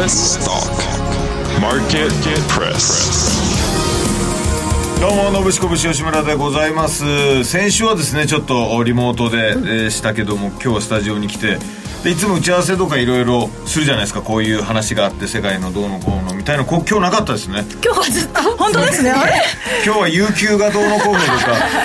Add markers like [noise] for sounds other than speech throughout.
US Stock Market Press. どうも、のぶしこぶし吉村でございます。先週はですね、ちょっとリモートで、えーしたけども、今日はスタジオに来て、でいつも打ち合わせとかいろいろするじゃないですか、こういう話があって、世界のどうのこうのたいな、こ今日なかったですね。今日はずっと本当ですね [laughs] あれ。今日は有給がどうのこうのとか。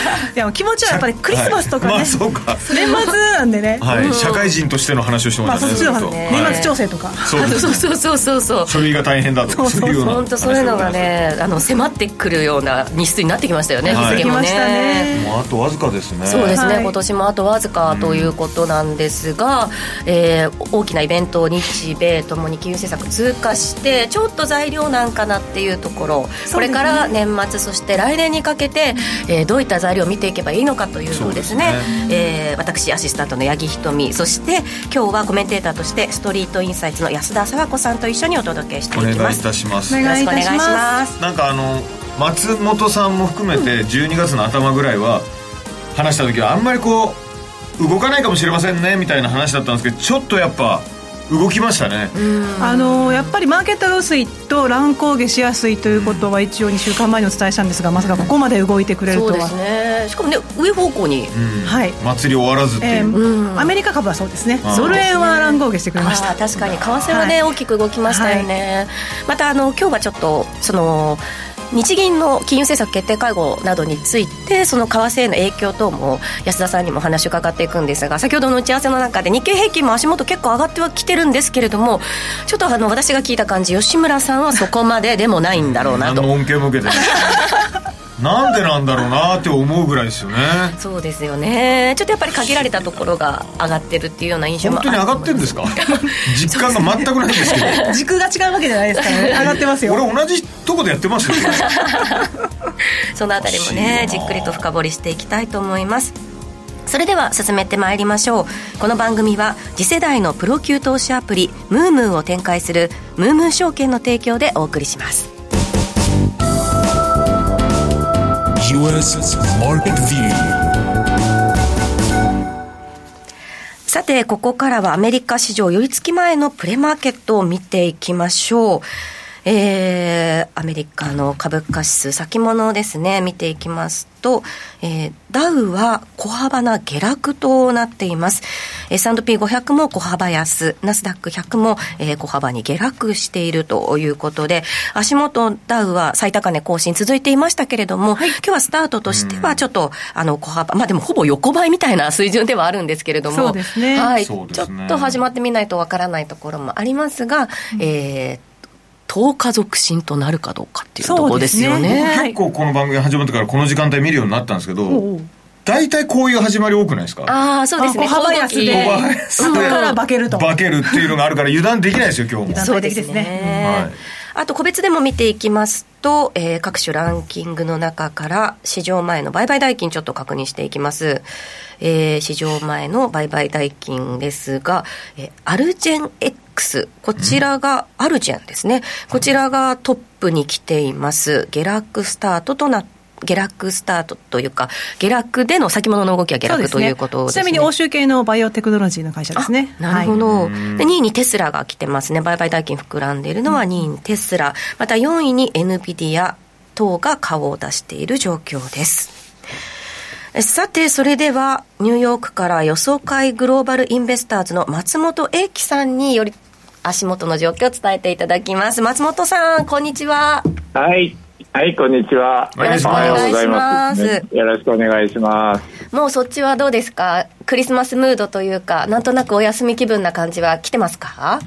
[laughs] いや気持ちはやっぱりクリスマスとかね、はいまあそうか。年末なんでね、はい、社会人としての話をしてまあましたね。そっちのずっと。年末はい調整とか、そうそうそうそうそうそう。書類が大変だとか、そういうような本当そういうのがねあの迫ってくるような日数になってきましたよね、はい。日付も来ましたね。もうあとわずかですね。そうですね、はい。今年もあとわずかということなんですが、えー大きなイベントを日米ともに金融政策通過してちょっと材料なんかなっていうところ、これから年末そして来年にかけて、えーどういった材料を見ていけばいいのかというのをですねですえー私アシスタントの八木ひとみそして今日はコメンテーターとしてストリートインサイツの安田佐和子さんと一緒にお届けしていお願いいきます。お願いいたします。よろしくお願いします。なんかあの松本さんも含めて12月の頭ぐらいは話した時はあんまりこう動かないかもしれませんねみたいな話だったんですけどちょっとやっぱ動きましたね。あのやっぱりマーケットが薄いと乱高下しやすいということは一応2週間前にお伝えしたんですがまさかここまで動いてくれるとは。そうですね。しかもね上方向に。うん。はい。祭り終わらずってえいう、ーアメリカ株はそうですね。ドル円は乱高下してくれました。確かに。為替はね、はい。大きく動きましたよね、またあの今日はちょっとその日銀の金融政策決定会合などについてその為替への影響等も安田さんにもお話を伺っていくんですが先ほどの打ち合わせの中で日経平均も足元結構上がってはきてるんですけれどもちょっとあの私が聞いた感じ吉村さんはそこまででもないんだろうなと。[laughs] なんでなんだろうなって思うぐらいですよね。そうですよね。ちょっとやっぱり限られたところが上がってるっていうような印象も本当に上がってるんですか？[laughs] 実感が全くないんですけど。[laughs] 軸が違うわけじゃないですからね。上がってますよ。俺同じとこでやってますよ [laughs] そのあたりもねじっくりと深掘りしていきたいと思います。それでは進めてまいりましょう。この番組は次世代のプロ級投資アプリムームーを展開するムームー証券の提供でお送りします US Market View. さてここからはアメリカ市場寄り付き前のプレマーケットを見ていきましょう。えー、アメリカの株価指数先物ですね。見ていきますと、えー、ダウは小幅な下落となっています。S&P500 も小幅安。ナスダック100も、えー、小幅に下落しているということで足元ダウは最高値更新続いていましたけれども、今日はスタートとしてはちょっと、あの小幅まあでもほぼ横ばいみたいな水準ではあるんですけれどもそうですね。はい、ね。ちょっと始まってみないとわからないところもありますが、えー10日続伸となるかどうかっていうところですよね。ね。はい結構この番組始まってからこの時間帯見るようになったんですけど大体こういう始まり多くないですか？ああ、そうですね。あ小幅安で小幅安で後から化けると。化けるっていうのがあるから油断できないですよ今日も。断そうですですねね。はいあと個別でも見ていきますと、えー各種ランキングの中から市場前の売買代金ちょっと確認していきます。えー市場前の売買代金ですが、えーアルジェン X、こちらが、アルジェンですね。こちらがトップに来ています。下落スタートとなって下落スタートというか、下落での先物の動きは下落ということですね。ちなみに欧州系のバイオテクノロジーの会社ですね。あなるほど、はい。で2位にテスラが来てますね。売買代金膨らんでいるのは2位にテスラ。また4位に NVIDIA 等が顔を出している状況です。えさてそれではニューヨークから予想会グローバルインベスターズの松本英樹さんにより足元の状況を伝えていただきます。松本さんこんにちは。はい。はい、こんにちは。よろしくお願いしますようございますねよろしくお願いします。もうそっちはどうですか？クリスマスムードというかなんとなくお休み気分な感じは来てますか？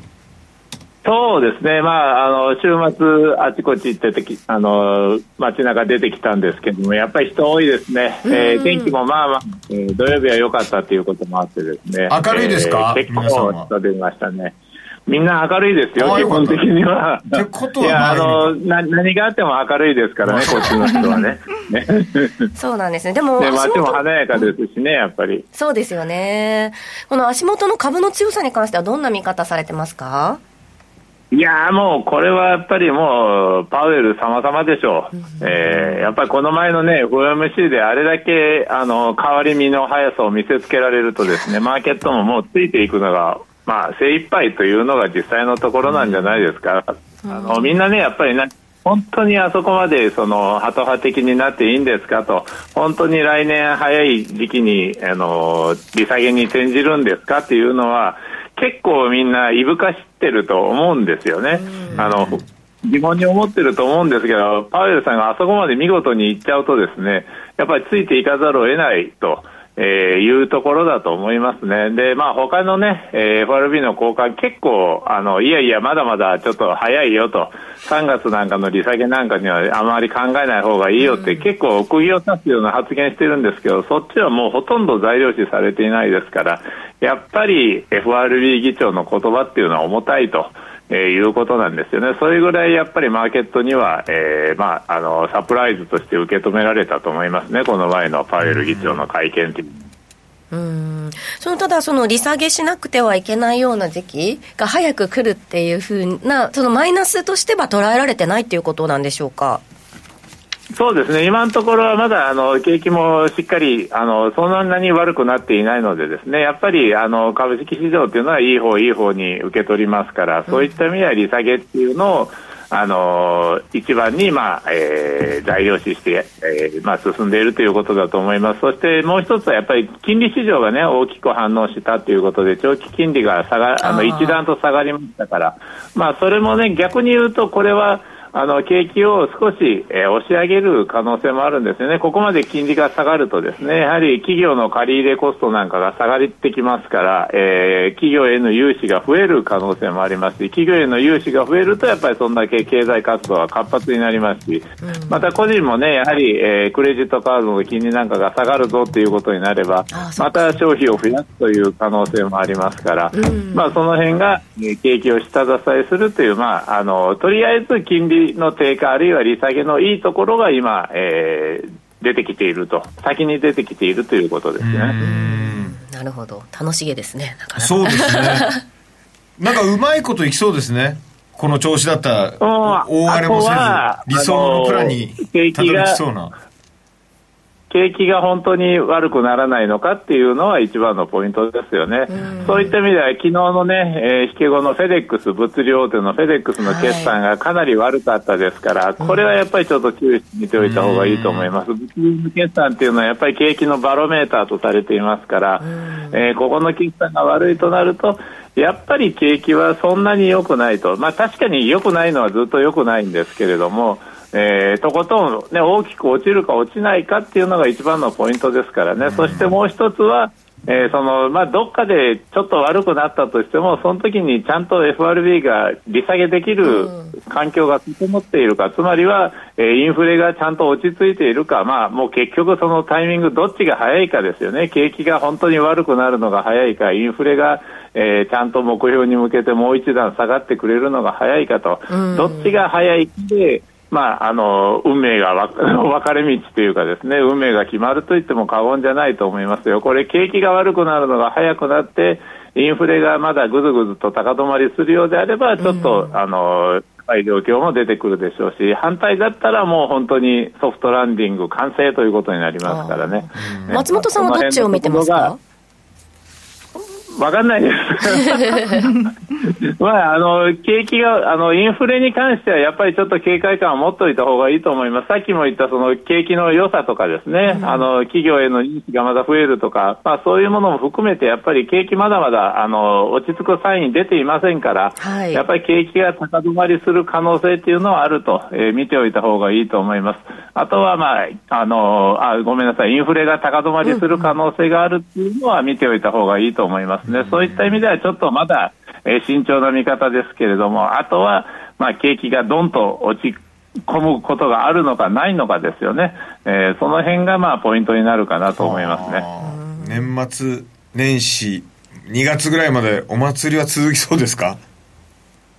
そうですね。まあ、あの、週末、あちこち行っててき、あの、街中出てきたんですけども、やっぱり人多いですね。えー天気もまあまあ、えー土曜日は良かったということもあってですね。明るいですか？えー結構人出ましたね。みんな明るいですよ、基本的には。ってことはいや、あの、な何があっても明るいですからね、こっちの人はね。ね [laughs] そうなんですねでもで足元街も華やかですしね、やっぱり。そうですよね。この足元の株の強さに関してはどんな見方されてますか？いやーもうこれはやっぱりもうパウエル様々でしょう、えーやっぱりこの前のね FOMC であれだけあの変わり身の速さを見せつけられるとですねマーケットももうついていくのがまあ、精一杯というのが実際のところなんじゃないですか、あのみんなね、やっぱりな本当にあそこまでそのハト派的になっていいんですかと、本当に来年早い時期にあの利下げに転じるんですかっていうのは、結構みんないぶかしてると思うんですよね。あの疑問に思ってると思うんですけど、パウエルさんがあそこまで見事にいっちゃうとですね、やっぱりついていかざるを得ないと。えー、いうところだと思いますね。で、まあ他のね、えー、FRB の交換結構、あの、いやいや、まだまだちょっと早いよと、3月なんかの利下げなんかにはあまり考えない方がいいよって、結構釘を刺すような発言してるんですけど、そっちはもうほとんど材料視されていないですから、やっぱり FRB 議長の言葉っていうのは重たいと。えー、いうことなんですよね、それぐらいやっぱりマーケットには、えーまあ、あのサプライズとして受け止められたと思いますね、この前のパウエル議長の会見って。いううん。そのただ、その利下げしなくてはいけないような時期が早く来るっていうふうな、そのマイナスとしては捉えられてないっていうことなんでしょうか？そうですね、今のところはまだあの景気もしっかりあのそんなに悪くなっていないので、ですね。やっぱりあの株式市場というのはいい方いい方に受け取りますから、そういった意味では利下げっていうのを、あの一番に、まあえー、材料視して、えーまあ、進んでいるということだと思います、そしてもう一つはやっぱり金利市場が、ね、大きく反応したということで、長期金利が下があの一段と下がりましたから、まあ、それもね、逆に言うと、これは、あの景気を少し、えー、押し上げる可能性もあるんですよね、ここまで金利が下がると、ですねやはり企業の借り入れコストなんかが下がってきますから、えー、企業への融資が増える可能性もありますし、企業への融資が増えると、やっぱりそんだけ経済活動が活発になりますし、また個人もね、やはり、えー、クレジットカードの金利なんかが下がるぞということになれば、また消費を増やすという可能性もありますから、まあ、その辺が、え景気を下支えするという、まあ、あのとりあえず金利の低下、あるいは利下げのいいところが今、えー、出てきていると、先に出てきているということですね。なるほど、楽しげですね、なかなかそうですね。[laughs] なんかうまいこといきそうですね。この調子だったら、大荒れもせず、理想のプランにたどりきそうな。景気が本当に悪くならないのかっていうのは一番のポイントですよね。うそういった意味では昨日のね、えー、引け後のフェデックス、物流大手のフェデックスの決算がかなり悪かったですから、はい、これはやっぱりちょっと注意して見ておいた方がいいと思います。物流の決算っていうのはやっぱり景気のバロメーターとされていますから、えー、ここの決算が悪いとなると、やっぱり景気はそんなに良くないと。まあ確かに良くないのはずっと良くないんですけれども、えー、とことん、ね、大きく落ちるか落ちないかっていうのが一番のポイントですからね、うん、そしてもう一つは、えーそのまあ、どっかでちょっと悪くなったとしても、その時にちゃんと FRB が利下げできる環境が整っているか、つまりは、えー、インフレがちゃんと落ち着いているか、まあ、もう結局、そのタイミング、どっちが早いかですよね、景気が本当に悪くなるのが早いか、インフレが、えー、ちゃんと目標に向けてもう一段下がってくれるのが早いかと、どっちが早いで、まあ、あの運命が分か [laughs] れ道というかですね運命が決まると言っても過言じゃないと思いますよ、これ、景気が悪くなるのが早くなって、インフレがまだぐずぐずと高止まりするようであれば、ちょっと、うん、あの状況も出てくるでしょうし、反対だったらもう本当にソフトランディング完成ということになりますからね。松本さんはどっちを見てますか？わかんないです。[laughs] まあ、あの、景気が、あの、インフレに関してはやっぱりちょっと警戒感を持っておいた方がいいと思います。さっきも言ったその景気の良さとかですね、うん、あの、企業への認識がまだ増えるとか、まあそういうものも含めてやっぱり景気まだまだ、あの、落ち着くサイン出ていませんから、はい、やっぱり景気が高止まりする可能性っていうのはあると、えー、見ておいた方がいいと思います。あとはまあ、あの、あ、ごめんなさい、インフレが高止まりする可能性があるっていうのは見ておいた方がいいと思います。ね、そういった意味ではちょっとまだ、えー、慎重な見方ですけれども、あとは、まあ、景気がどんと落ち込むことがあるのかないのかですよね、えー、その辺がまあポイントになるかなと思いますね。年末年始2月ぐらいまでお祭りは続きそうですか？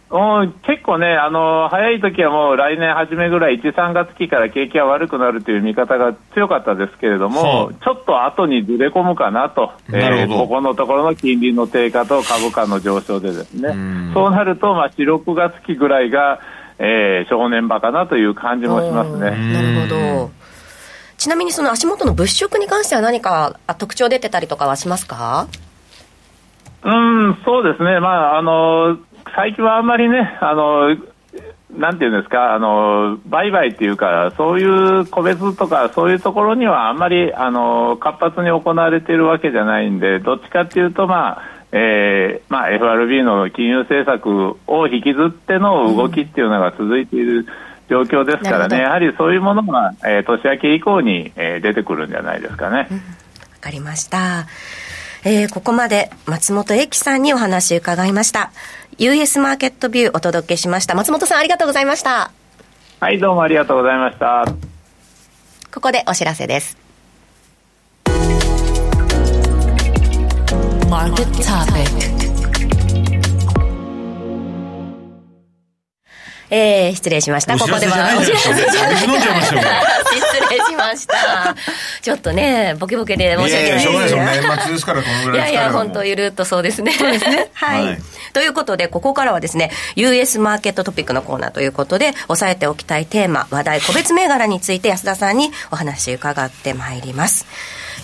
結構ね、あの早い時はもう来年初めぐらい、1、3月期から景気が悪くなるという見方が強かったですけれども、はあ、ちょっと後にずれ込むかなと、なえー、ここのところの金利の低下と株価の上昇でですね、うそうなると、まあ、4、6月期ぐらいが、えー、正念場かなという感じもしますね。なるほど。ちなみにその足元の物色に関しては何か特徴出てたりとかはしますか？うん、そうですね、まあ、あの最近はあんまりね、あのなんていうんですか、あの売買っていうか、そういう個別とか、そういうところにはあんまりあの活発に行われているわけじゃないんで、どっちかっていうと、まあえーまあ、FRB の金融政策を引きずっての動きっていうのが続いている。状況ですからね、やはりそういうものが、えー、年明け以降に、えー、出てくるんじゃないですかね。わ、うん、かりました。えー、ここまで松本英樹さんにお話伺いました。US マーケットビューお届けしました。松本さんありがとうございました。はい、どうもありがとうございました。ここでお知らせです。Market Topic えー、失礼しました。ここではお知らせじゃない。[laughs] ました。[laughs] ちょっとね、ボケボケで申し訳ないです。いやいや、年末ですから、このぐらい。いやいや、本当ゆるっとそうですね。そうですね。はい。ということで、ここからはですね、US マーケットトピックのコーナーということで、押さえておきたいテーマ、話題、個別銘柄について安田さんにお話伺ってまいります。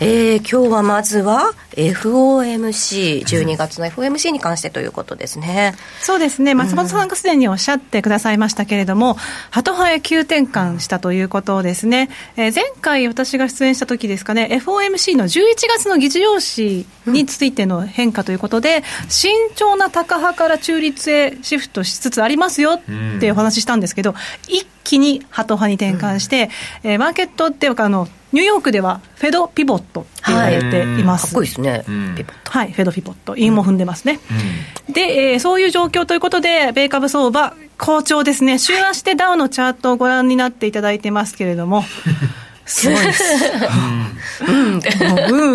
えー、今日はまずは FOMC、12月の FOMC に関してということですね。そうですね、松本さんがすでにおっしゃってくださいましたけれども、ハト派へ急転換したということですね。えー、前回私が出演した時ですかね、FOMC の11月の議事要旨についての変化ということで、うん、慎重な高派から中立へシフトしつつありますよっていうお話したんですけど、一気にハト派に転換して、うん、えー、マーケットっていうかあの、ニューヨークではフェドピボットって言われています。かっこいいですね、はい、フェドピボット、韻も踏んでますね。うん、で、えー、そういう状況ということで、米株相場、好調ですね、週足でダウのチャートをご覧になっていただいてますけれども、[laughs] すごいです。うん。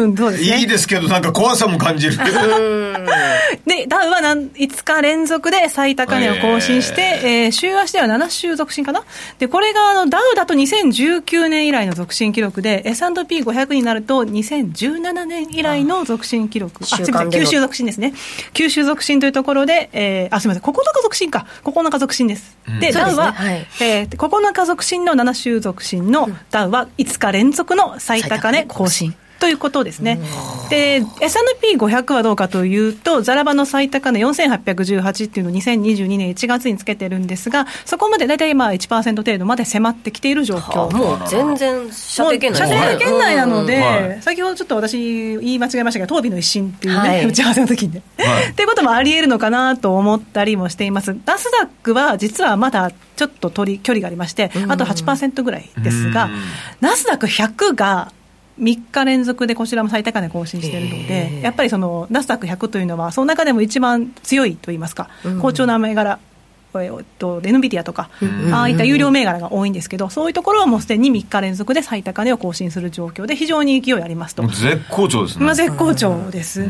うん、そうですね？いいですけど、なんか怖さも感じる。で、ダウは5日連続で最高値を更新して、えー、えー、週足では7週続伸かな？で、これがあのダウだと2019年以来の続伸記録で、S&P500 になると2017年以来の続伸記録。あ、すみません、9週続伸ですね。9週続伸というところで、えー、あ、すみません、9日続伸か。9日続伸です。うん、で、ダウは、ねはい、えー、9日続伸の7週続伸のダウは5日連続の最高値更新。ということですね。で、S&P500 はどうかというと、ザラバの最高値4818っていうのを2022年1月につけてるんですが、そこまで大体まあ1%程度まで迫ってきている状況。もう全然射程圏内。射程圏内なので、先ほどちょっと私言い間違えましたけど、東美の一新っていうね、はい、打ち合わせの時にね。はい、っていうこともあり得るのかなと思ったりもしています。ナスダックは実はまだちょっと取り距離がありまして、あと8%ぐらいですが、ナスダック100が3日連続でこちらも最高値更新しているので、やっぱりそのナスダック100というのは、その中でも一番強いといいますか、好調な銘柄。えっと、エヌビディアとか、ああいった有料銘柄が多いんですけど、そういうところはもうすでに3日連続で最高値を更新する状況で、非常に勢いありますと。絶好調ですね。まあ、絶好調です。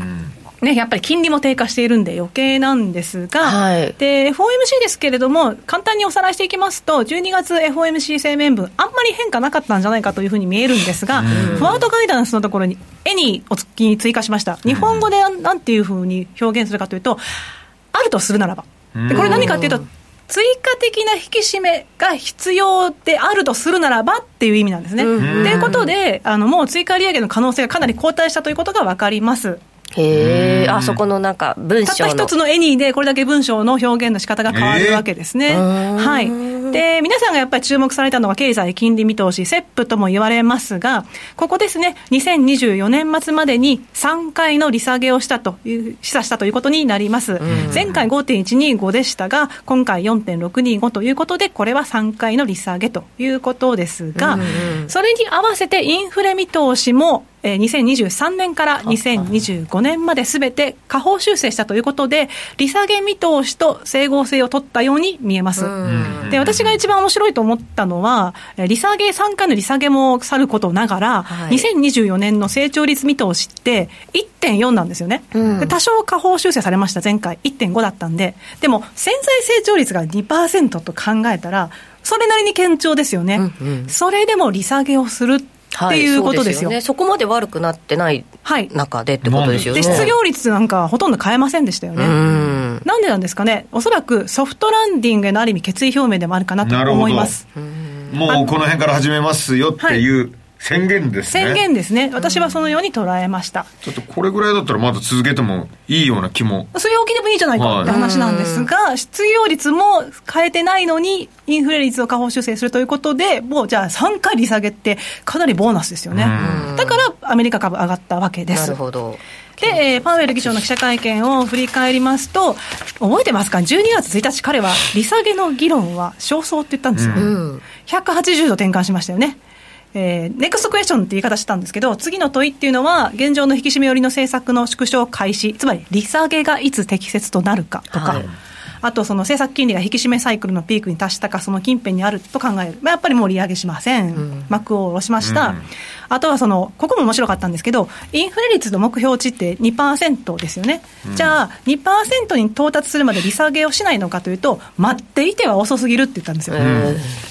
ね、やっぱり金利も低下しているんで余計なんですが、はい、で FOMC ですけれども、簡単におさらいしていきますと、12月 FOMC 声明文、あんまり変化なかったんじゃないかというふうに見えるんですが、フォワードガイダンスのところに、絵にお月に追加しました、日本語でなんていうふうに表現するかというと、あるとするならば、でこれ何かというと、追加的な引き締めが必要であるとするならばっていう意味なんですね。ということで、あのもう追加利上げの可能性がかなり後退したということが分かります。へえ、あそこのなんか文章たった一つの絵にでこれだけ文章の表現の仕方が変わるわけですね。はい。で、皆さんがやっぱり注目されたのは経済金利見通し、セップとも言われますが、ここですね、2024年末までに3回の利下げをしたという、示唆したということになります。前回5.125でしたが、今回4.625ということで、これは3回の利下げということですが、それに合わせてインフレ見通しもえー、2023年から2025年まですべて下方修正したということで、利下げ見通しと整合性を取ったように見えます。で、私が一番面白いと思ったのは、利下げ、3回の利下げもさることながら、はい、2024年の成長率見通しって1.4なんですよね。で多少下方修正されました、前回1.5だったんで。でも、潜在成長率が2%と考えたら、それなりに堅調ですよね。うんうん、それでも利下げをするっていうことですよ,、ね、そこまで悪くなってない中でってことですよね、で失業率なんかほとんど変えませんでしたよね、ん。なんでなんですかね、おそらくソフトランディングへのある意味、決意表明でもあるかなと思います。もうこの辺から始めますよっていう、はい宣言ですね宣言ですね。私はそのように捉えました。ちょっとこれぐらいだったらまだ続けてもいいような気も据え置きでもいいじゃないかって話なんですが、失業率も変えてないのに、インフレ率を下方修正するということで、もうじゃあ3回利下げってかなりボーナスですよね。だからアメリカ株上がったわけです。なるほど。で、えーパウエル議長の記者会見を振り返りますと、覚えてますか ?12 月1日、彼は利下げの議論は焦燥って言ったんですよ。うん。180度転換しましたよね。えーネクストクエスチョンって言い方したんですけど、次の問いっていうのは、現状の引き締め寄りの政策の縮小開始、つまり利下げがいつ適切となるかとか、はいあとその政策金利が引き締めサイクルのピークに達したか、その近辺にあると考える。まあ、やっぱりもう利上げしません。幕を下ろしました。うんあとはその、ここも面白かったんですけど、インフレ率の目標値って2%ですよね。じゃあ、2%に到達するまで利下げをしないのかというと、待っていては遅すぎるって言ったんですよ。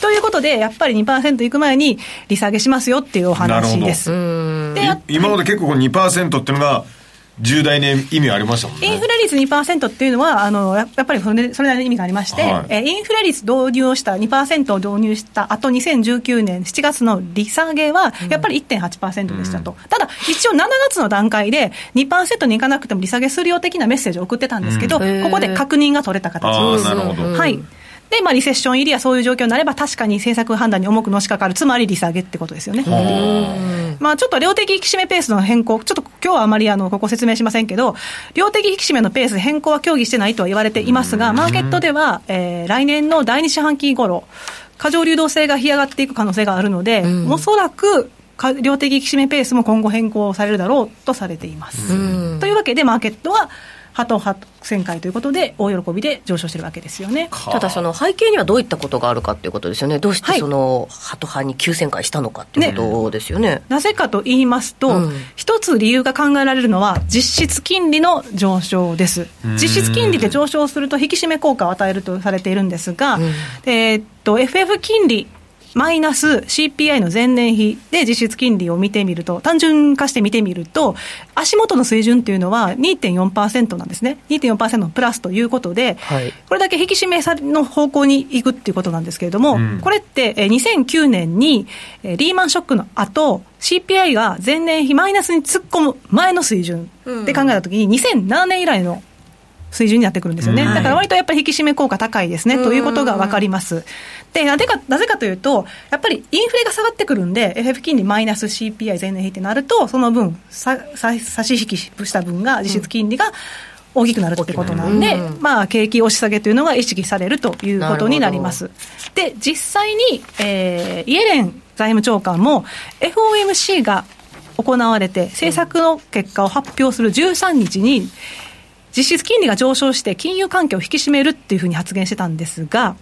ということで、やっぱり2%いく前に利下げしますよっていうお話です。で今まで結構この2%っていうのが重大な意味ありましたもんね。インフレ率2%っていうのは、あのややっぱりそれそれなりの意味がありまして、はい。えーインフレ率導入をした、2%を導入した後2019年7月の利下げは、やっぱり1.8%でしたと、ただ、一応7月の段階で、2%にいかなくても利下げするよ的なメッセージを送ってたんですけど、うん。ここで確認が取れた形あです。はいでまあ、リセッション入りやそういう状況になれば、確かに政策判断に重くのしかかる、つまり利下げってことですよね。まあ、ちょっと量的引き締めペースの変更、ちょっと今日はあまりあのここ説明しませんけど、量的引き締めのペース変更は協議してないとは言われていますが、マーケットでは、えー来年の第二四半期頃過剰流動性が干上がっていく可能性があるので、おそらくか量的引き締めペースも今後変更されるだろうとされています。というわけで、マーケットは、ハト派旋回ということで、大喜びで上昇してるわけですよね。ただその背景にはどういったことがあるかっていうことですよね。どうしてはいそのハト派に急旋回したのかっていうことですよね。なぜかと言いますと、うん一つ理由が考えられるのは、実質金利の上昇です。実質金利で上昇すると引き締め効果を与えるとされているんですが、えーっと、FF 金利、マイナス CPI の前年比で実質金利を見てみると、単純化して見てみると、足元の水準っていうのは2.4%なんですね。2.4%のプラスということで、はい。これだけ引き締めさの方向に行くっていうことなんですけれども、うん。これってえー2009年にえーリーマンショックの後 CPI が前年比マイナスに突っ込む前の水準で考えたときに、2007年以来の水準になってくるんですよね、うん。だから割とやっぱり引き締め効果高いですね、ということが分かります。でなぜかなぜかというと、やっぱりインフレが下がってくるんで、FF 金利マイナス CPI 前年比ってなると、その分、ささ差し引きした分が、実質金利が大きくなるってことなんで、うんまあ、景気押し下げというのが意識されるということになります。で、実際に、えーイエレン財務長官も FOMC が行われて、政策の結果を発表する13日に、実質金利が上昇して金融環境を引き締めるっていうふうに発言してたんですが、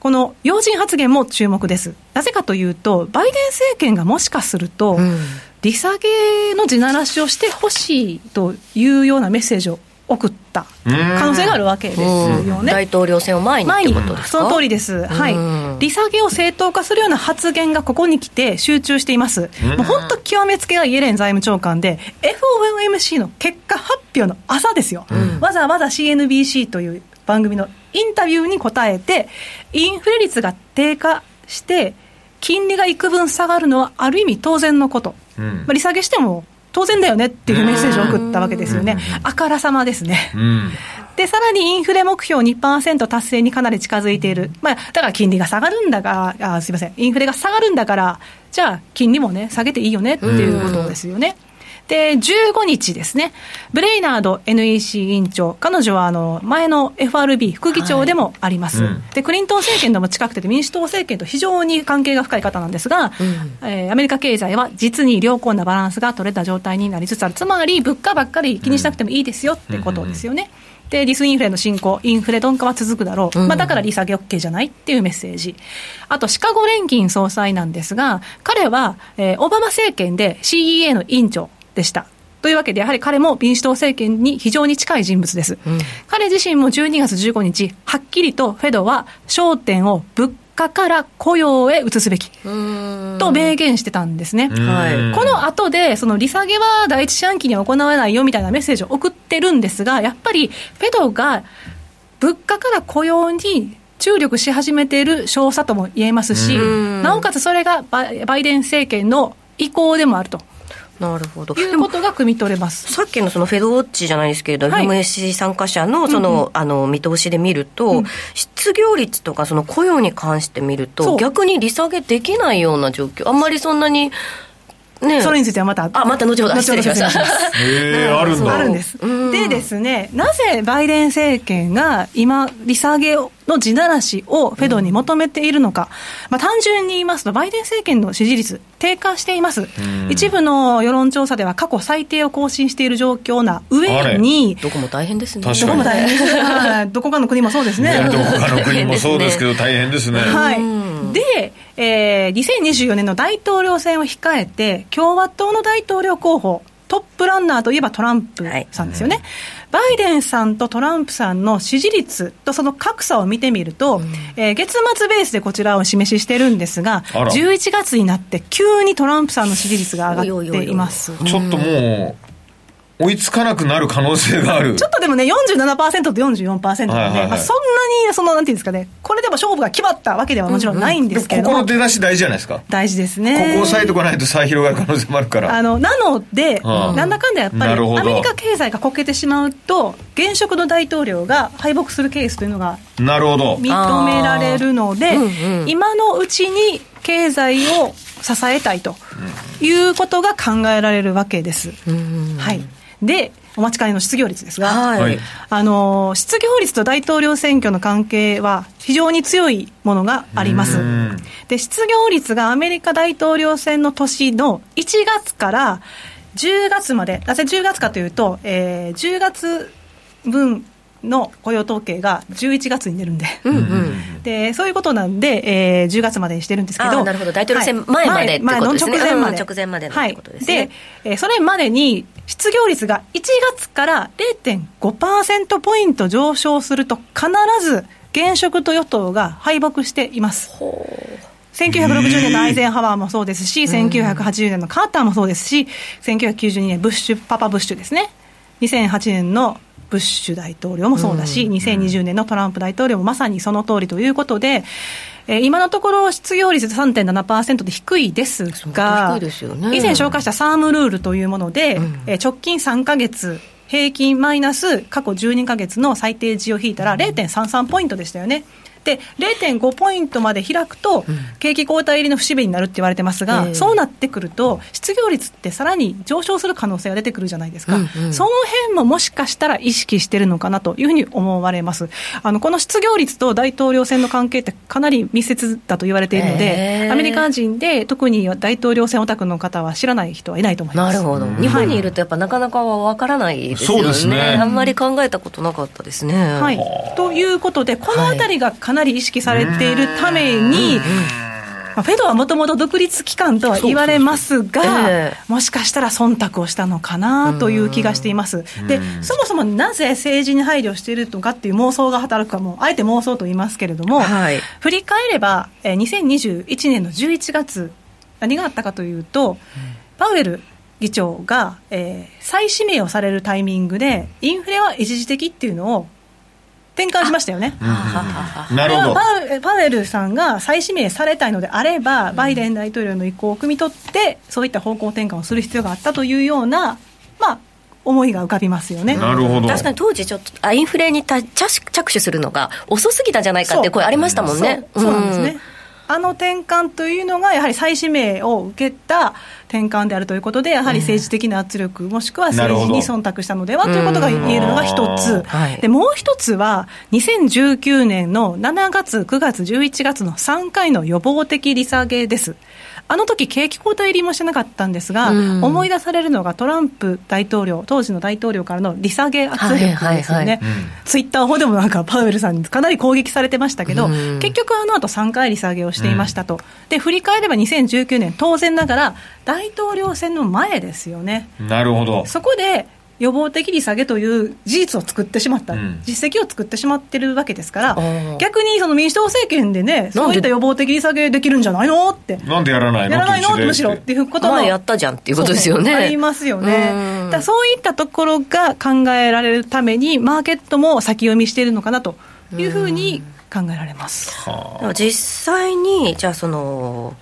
この要人発言も注目です。なぜかというと、バイデン政権がもしかすると、ん。利下げの地ならしをしてほしいというようなメッセージを送った可能性があるわけですよね。大統領選を前にってことですか？その通りです、はい。うん、利下げを正当化するような発言がここに来て集中しています、もう本当、極めつけがイエレン財務長官で、FOMC の結果発表の朝ですよ、わざわざ CNBC という番組のインタビューに答えて、インフレ率が低下して、金利が幾分下がるのはある意味当然のこと、うん。まあ利下げしても当然だよねっていうメッセージを送ったわけですよね、あからさまですね。うん。で、さらにインフレ目標2%達成にかなり近づいている。まあ、だから金利が下がるんだが、あすいません、インフレが下がるんだから、じゃあ金利もね、下げていいよねっていうことですよね。で、15日ですね、ブレイナード NEC 委員長、彼女はあの前の FRB 副議長でもあります、はいうん。で、クリントン政権とも近くて、民主党政権と非常に関係が深い方なんですが、えーアメリカ経済は実に良好なバランスが取れた状態になりつつある、つまり物価ばっかり気にしなくてもいいですよってことですよね。で、ディスインフレの進行、インフレ鈍化は続くだろう。まあ、だから利下げ OK じゃないっていうメッセージ。あと、シカゴ連銀総裁なんですが、彼は、えーオバマ政権で CEA の委員長でした。というわけで、やはり彼も民主党政権に非常に近い人物です。彼自身も12月15日、はっきりとフェドは焦点を物価から雇用へ移すべきと明言してたんですね。はいこの後で、その利下げは第一四半期には行わないよみたいなメッセージを送ってるんですが、やっぱりフェドが物価から雇用に注力し始めている少佐とも言えますし、なおかつそれがバイデン政権の意向でもあるとなるほど。いうことが汲み取れます。さっきのそのフェドウォッチじゃないですけれど、はい。FMC 参加者のその、あの見通しで見ると、失業率とかその雇用に関して見ると、逆に利下げできないような状況、あんまりそんなに、ね、それについてはまた。あまた後ほど後失礼しました。へえ [laughs] あるんだ。あるんです。うん。でですね、なぜバイデン政権が今、利下げの地ならしをフェドに求めているのか、まあ、単純に言いますと、バイデン政権の支持率、低下しています。一部の世論調査では過去最低を更新している状況な上に、どこも大変ですね。どこも大変です。は [laughs] いどこかの国もそうですね。ね [laughs] どこかの国もそうですけど大変ですね。はい、で、えー、2024年の大統領選を控えて、共和党の大統領候補、トップランナーといえばトランプさんですよね、バイデンさんとトランプさんの支持率とその格差を見てみると、えー月末ベースでこちらを示ししてるんですが、あら。11月になって急にトランプさんの支持率が上がっています。ちょっともう追いつかなくなる可能性がある。ちょっとでもね、47%と44%なので、はいはいはい。まあ、そんなに、その、なんていうんですかね、これでも勝負が決まったわけではもちろんないんですけれども、ここの出だし大事じゃないですか？こ大事ですね。こ押さえてこないと差広がる可能性もあるから。あのなので、うん。なんだかんだやっぱりアメリカ経済がこけてしまうと、現職の大統領が敗北するケースというのがなるほど。認められるので、うんうん。今のうちに経済を支えたいということが考えられるわけです。はい、で、お待ちかねの失業率ですが、はい。はいあの失業率と大統領選挙の関係は非常に強いものがありますうん。で失業率がアメリカ大統領選の年の1月から10月まで、なぜ10月かというと、えー10月分の雇用統計が11月に出るんで。うんうん。でそういうことなんで、えー10月までにしてるんですけど、なるほど大統領選前までってことですね前の直前直前までのはいってことですねで、えーそれまでに失業率が1月から0.5%ポイント上昇すると、必ず現職と与党が敗北しています。1960年のアイゼンハワーもそうですし、1980年のカーターもそうですし、1992年ブッシュ、パパブッシュですね。2008年のブッシュ大統領もそうだし、2020年のトランプ大統領もまさにその通りということで、えー今のところ失業率3.7%で低いですが、低いですよね。以前紹介したサームルールというもので、えー直近3か月、平均マイナス過去12か月の最低値を引いたら0.33ポイントでしたよね。で0.5ポイントまで開くと、景気後退入りの節目になるって言われてますが、ええそうなってくると、失業率ってさらに上昇する可能性が出てくるじゃないですか、うんうんその辺ももしかしたら意識してるのかなというふうに思われます。あのこの失業率と大統領選の関係ってかなり密接だと言われているので、ええアメリカ人で特に大統領選オタクの方は知らない人はいないと思います。なるほど。日本にいるとやっぱなかなかわからないですよね。そうですねあんまり考えたことなかったですね。はい、ということで、このあたりがかなり意識されているために、まあフェドはもともと独立機関とは言われますが、えもしかしたら忖度をしたのかなという気がしています。で、そもそもなぜ政治に配慮しているのかっていう妄想が働くかも、あえて妄想と言いますけれども、はい。振り返れば、えー2021年の11月、何があったかというと、パウエル議長が、えー再指名をされるタイミングで、インフレは一時的っていうのを転換しましたよね。なるほど。パウエルさんが再指名されたいのであれば、バイデン大統領の意向を汲み取って、そういった方向転換をする必要があったというような、まあ、思いが浮かびますよね。なるほど。確かに当時ちょっとあインフレにた着着手するのが遅すぎたんじゃないかって声ありましたもんね。そうそうなんですね。あの転換というのが、やはり再指名を受けた転換であるということで、やはり政治的な圧力、もしくは政治に忖度したのではということが言えるのが一つ、はい。でもう一つは、2019年の7月、9月、11月の3回の予防的利下げです。あの時景気後退入りもしてなかったんですが、うん思い出されるのがトランプ大統領、当時の大統領からの利下げ圧力ですよね。はいはいはいツイッター法でもなんかパウエルさんにかなり攻撃されてましたけど、うん結局あの後3回利下げをしていましたと。で、振り返れば2019年、当然ながら大統領選の前ですよね。なるほどそこで予防的利下げという事実を作ってしまった、うん。実績を作ってしまってるわけですからー、逆にその民主党政権でね、そういった予防的利下げできるんじゃないの？って。なんでやらないの？やらないの？むしろっていうことも前やったじゃんっていうことですよね。そうそうありますよね。うん。だそういったところが考えられるために、マーケットも先読みしているのかなというふうに考えられます。実際に、じゃあその、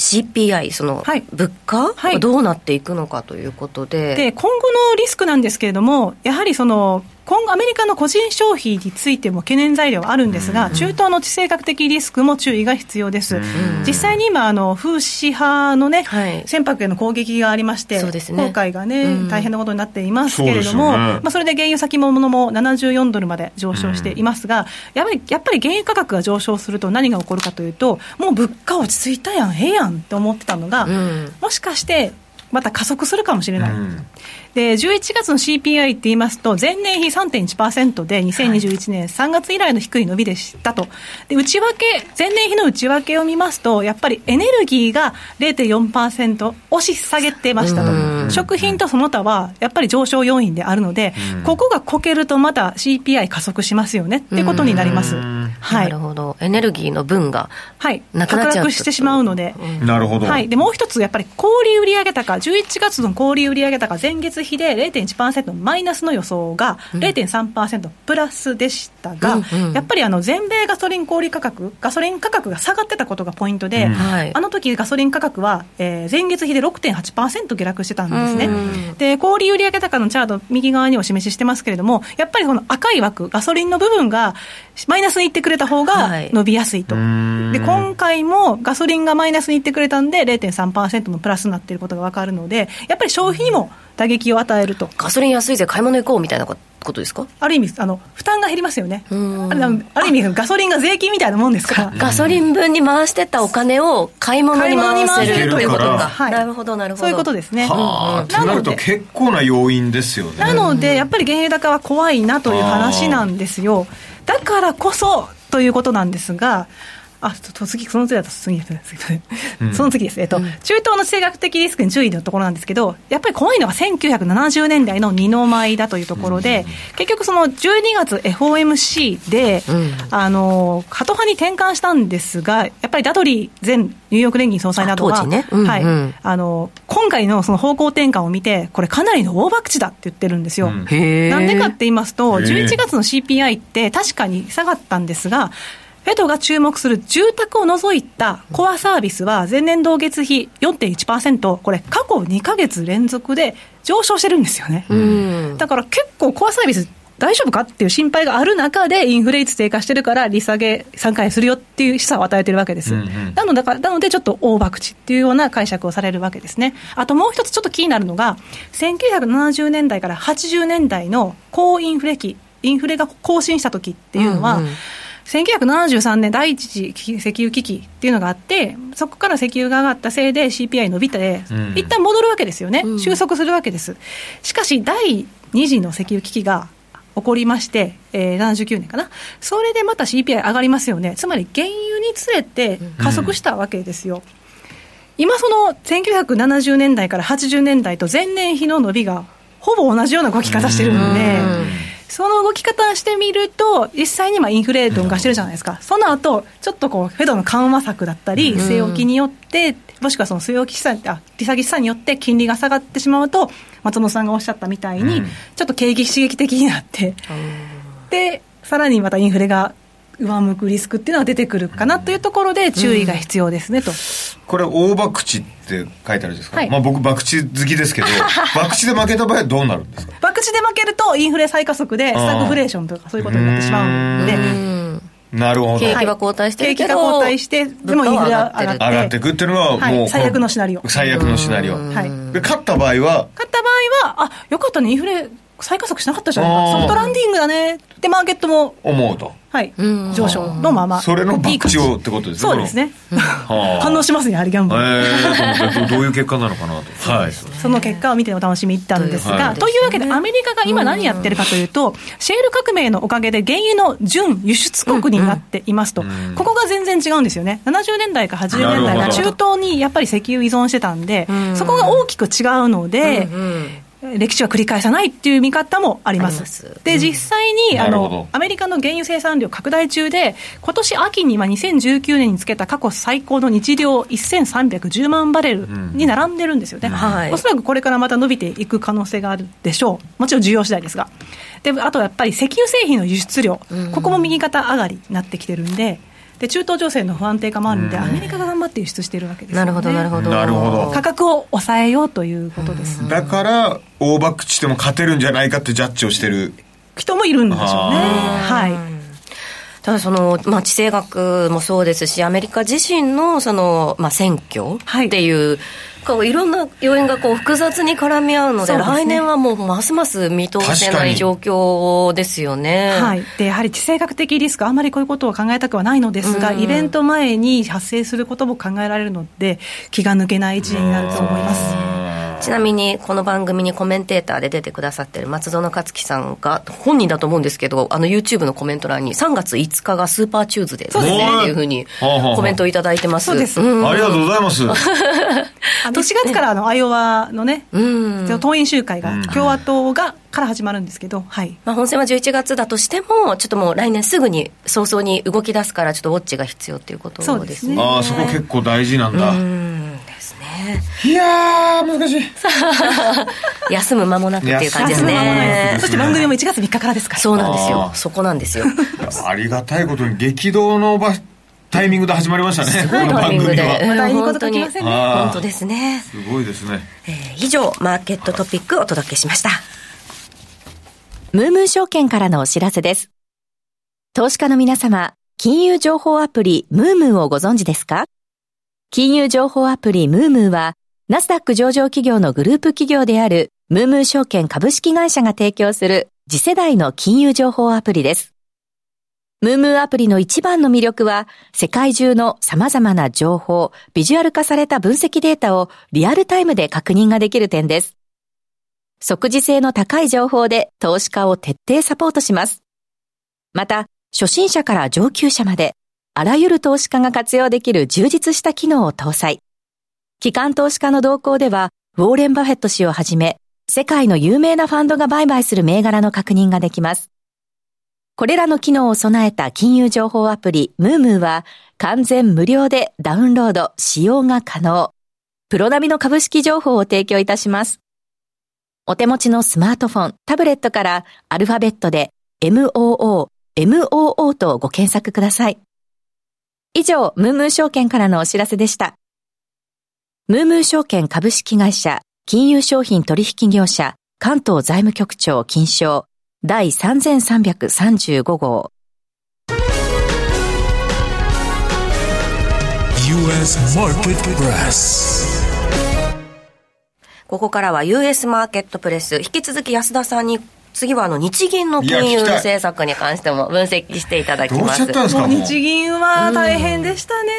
CPI、そのはい。物価、はい。どうなっていくのかということで、で今後のリスクなんですけれども、やはりその今後、アメリカの個人消費についても懸念材料はあるんですが、中東の地政学的リスクも注意が必要です。実際に今、あの風刺派のね、はい。船舶への攻撃がありまして、そうですね。航海がね、うん。大変なことになっていますけれども、そね。まあ、それで原油先物も74ドルまで上昇していますが、やっぱりやっぱり原油価格が上昇すると何が起こるかというと、もう物価落ち着いたやん、ええやんって思ってたのが、ん。もしかして、また加速するかもしれない。うん。で11月の CPI って言いますと、前年比3.1%で、2021年3月以来の低い伸びでしたと、で内訳、前年比の内訳を見ますと、やっぱりエネルギーが0.4%押し下げてましたと、食品とその他はやっぱり上昇要因であるので、ここがこけると、また CPI 加速しますよねってことになります。はないるほど、エネルギーの分がはい、なくなっちゃうしてしまうので。なるほど、はい、でもう一つ、やっぱり小売売上高、11月の小売売上高、前月比で0.1%マイナスの予想が0.3%プラスでしたが、うんうんやっぱりあの全米ガソリン小売価格、ガソリン価格が下がってたことがポイントで、うん。はい。あの時ガソリン価格は、えー前月比で6.8%下落してたんですね。うんで、小売売上高のチャート、右側にお示ししてますけれども、やっぱりこの赤い枠、ガソリンの部分がマイナスにいってくれた方がはい伸びやすいと。んで、今回もガソリンがマイナスにいってくれたんで、0.3%のプラスになっていることが分かるので、やっぱり消費にも打撃を与えると。ガソリン安いぜ、買い物行こうみたいなことですか？ある意味、あの、負担が減りますよね。んあれある意味、ガソリンが税金みたいなもんですから。ガソリン分に回してたお金を買い物に回せるということか、はいなるほど、なるほど。そういうことですね。はなると結構な要因ですよねなので、やっぱり原油高は怖いなという話なんですよ。だからこそということなんですが、あ、ちょっと次、その次だと次ですね。すいません。その次です。えっと、中東の地政学的リスクに注意のところなんですけど、やっぱり怖いのは1970年代の二の舞だというところで、結局その12月 FOMC で、あの、ハト派に転換したんですが、やっぱりダドリー前ニューヨーク連銀総裁など時ね。うんうん。はい、あの、今回のその方向転換を見て、これかなりの大博打だって言ってるんですよ。なんでかって言いますと、へー。11月の CPI って確かに下がったんですが、フェドが注目する住宅を除いたコアサービスは前年同月比4.1%、これ過去2ヶ月連続で上昇してるんですよね。うん。だから結構コアサービス大丈夫かっていう心配がある中でインフレ率低下してるから利下げ3回するよっていう示唆を与えてるわけです。うんうんなので、だからなのでちょっと大博打っていうような解釈をされるわけですね。あともう一つちょっと気になるのが、1970年代から80年代の高インフレ期、インフレが更新した時っていうのは、うんうん1973年第一次石油危機っていうのがあって、そこから石油が上がったせいで CPI 伸びて、うん。一旦戻るわけですよね、うん。収束するわけです。しかし、第二次の石油危機が起こりまして、えー、79年かな、それでまた CPI 上がりますよね、つまり原油につれて加速したわけですよ。今、その1970年代から80年代と前年比の伸びがほぼ同じような動き方してるんで、その動き方してみると、実際にまあインフレ鈍化してるじゃないですか、その後ちょっとこうフェドの緩和策だったり、据え置きによって、もしくはその据え置き資産、あ利下げ資産によって金利が下がってしまうと、松本さんがおっしゃったみたいに、うん。ちょっと景気刺激的になって、で、さらにまたインフレが上向くリスクっていうのが出てくるかなというところで、注意が必要ですねと。これ大博打って書いてあるじゃないですか、はい。まあ僕博打好きですけど [laughs] 博打で負けた場合はどうなるんですか？博打で負けると、インフレ再加速で、スタグフレーションとかそういうことになってしまうので、うん。なるほど。景気は後退してるけど、景気が後退して、でもインフレは上がって、上がっていくっていうのはもう、はい最悪のシナリオ。最悪のシナリオ、はい、で勝った場合は？勝った場合は、あよかったね、インフレ再加速しなかったじゃん。あー。ソフトランディングだね。って、マーケットも、思うとはい。うん、上昇のまま、それのいい感じ博打をってことですねそうですね、はあ [laughs] 反応しますね、やはりギャンブル。えー、どどういう結果なのかなと。はい。その結果を見てお楽しみいったんですが、はい。というわけで、アメリカが今何やってるかというと、シェール革命のおかげで原油の準輸出国になっていますと、ん。ここが全然違うんですよね、70年代から80年代はなるほど。中東にやっぱり石油依存してたんでん、そこが大きく違うので、うん歴史は繰り返さないっていう見方もあります。ます。で、実際に、あの、アメリカの原油生産量拡大中で、今年秋に、まあ、2019年につけた過去最高の日量1310万バレルに並んでるんですよね。はい。おそらくこれからまた伸びていく可能性があるでしょう。もちろん需要次第ですが。で、あとやっぱり石油製品の輸出量、ここも右肩上がりになってきてるんで、で中東情勢の不安定化もあるので、アメリカが頑張って輸出しているわけですよ、ね、なるほどなるほど。なるほど。価格を抑えようということです、だから大バックしても勝てるんじゃないかってジャッジをしてる。人もいるんでしょうねはいただその、まあ、地政学もそうですし、アメリカ自身のその、まあ、選挙っていう、こういろんな要因がこう複雑に絡み合うので、ね。来年はもうますます見通せない状況ですよね。はい、でやはり地政学的リスク、あんまりこういうことを考えたくはないのですが、うん。イベント前に発生することも考えられるので、気が抜けない一年になると思います。ちなみにこの番組にコメンテーターで出てくださってる松園克樹さんが本人だと思うんですけどあの YouTube のコメント欄に3月5日がスーパーチューズデーですね。っていうふうにコメントをいただいてます。そうです。ん。ありがとうございます。あの [laughs] 1月からあのアイオワのね、党員集会が、共和党がから始まるんですけど、はい、まあ、本選は11月だとしてもちょっともう来年すぐに早々に動き出すからちょっとウォッチが必要ということですね。ですね。ああそこ結構大事なんだ。うんねいやー難しい。[laughs] 休む間もなくっていう感じですね。そして番組も1月3日からですか。ら。そうなんですよ。そこなんですよ。[laughs] ありがたいことに激動の場タイミングで始まりましたね。すごいタイミングで。この番組は。うんまたいいことに。書きませんね。あー。本当ですね。すごいですね。えー以上マーケットトピックお届けしました。ムームー証券からのお知らせです。投資家の皆様、金融情報アプリムームーをご存知ですか？金融情報アプリムームーは、ナスダック上場企業のグループ企業であるムームー証券株式会社が提供する次世代の金融情報アプリです。ムームーアプリの一番の魅力は、世界中の様々な情報、ビジュアル化された分析データをリアルタイムで確認ができる点です。即時性の高い情報で投資家を徹底サポートします。また、初心者から上級者まで、あらゆる投資家が活用できる充実した機能を搭載。機関投資家の動向では、ウォーレン・バフェット氏をはじめ、世界の有名なファンドが売買する銘柄の確認ができます。これらの機能を備えた金融情報アプリ、ムームーは、完全無料でダウンロード、使用が可能。プロ並みの株式情報を提供いたします。お手持ちのスマートフォン、タブレットからアルファベットで MOO、MOO とご検索ください。以上、ムームー証券からのお知らせでした。ムームー証券株式会社、金融商品取引業者、関東財務局長金賞、第3335号。U.S. Market Press. ここからは US マーケットプレス引き続き安田さんに次はあの日銀の金融政策に関しても分析していただきます。どうしちゃったんですかもう。もう日銀は大変でしたね。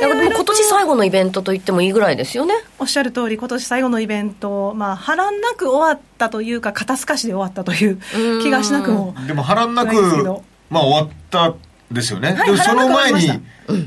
いやでも今年最後のイベントと言ってもいいぐらいですよね。おっしゃる通り、今年最後のイベント、まあ、波乱なく終わったというか、肩透かしで終わったという気がしなくも。でも波乱なくまあ終わったですよね、はいでもその前に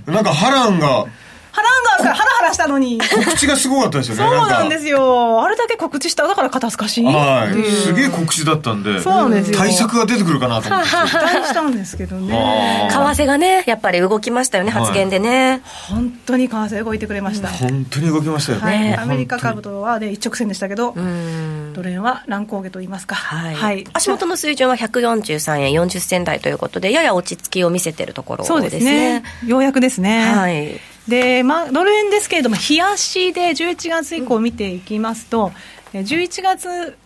なんか波乱が波乱らハラハラしたのに。告知がすごかったですよね。そうなんかですよ。あれだけ告知した、だから肩透かし。はい。すげえ告知だったんでそうなんですよ。対策が出てくるかなと思って。期待したんですけどね。為替がねやっぱり動きましたよねはい。発言でね、本当に為替動いてくれました。本当に動きましたよ。はい、ね。アメリカ株とはで一直線でしたけど、うん。ドル円は乱高下と言いますか。はい。足元の水準は143円40銭台ということでやや落ち着きを見せてるところですね。そうですね。ようやくですね。はいで、まあ、ドル円ですけれども、冷やしで11月以降見ていきますと、え11月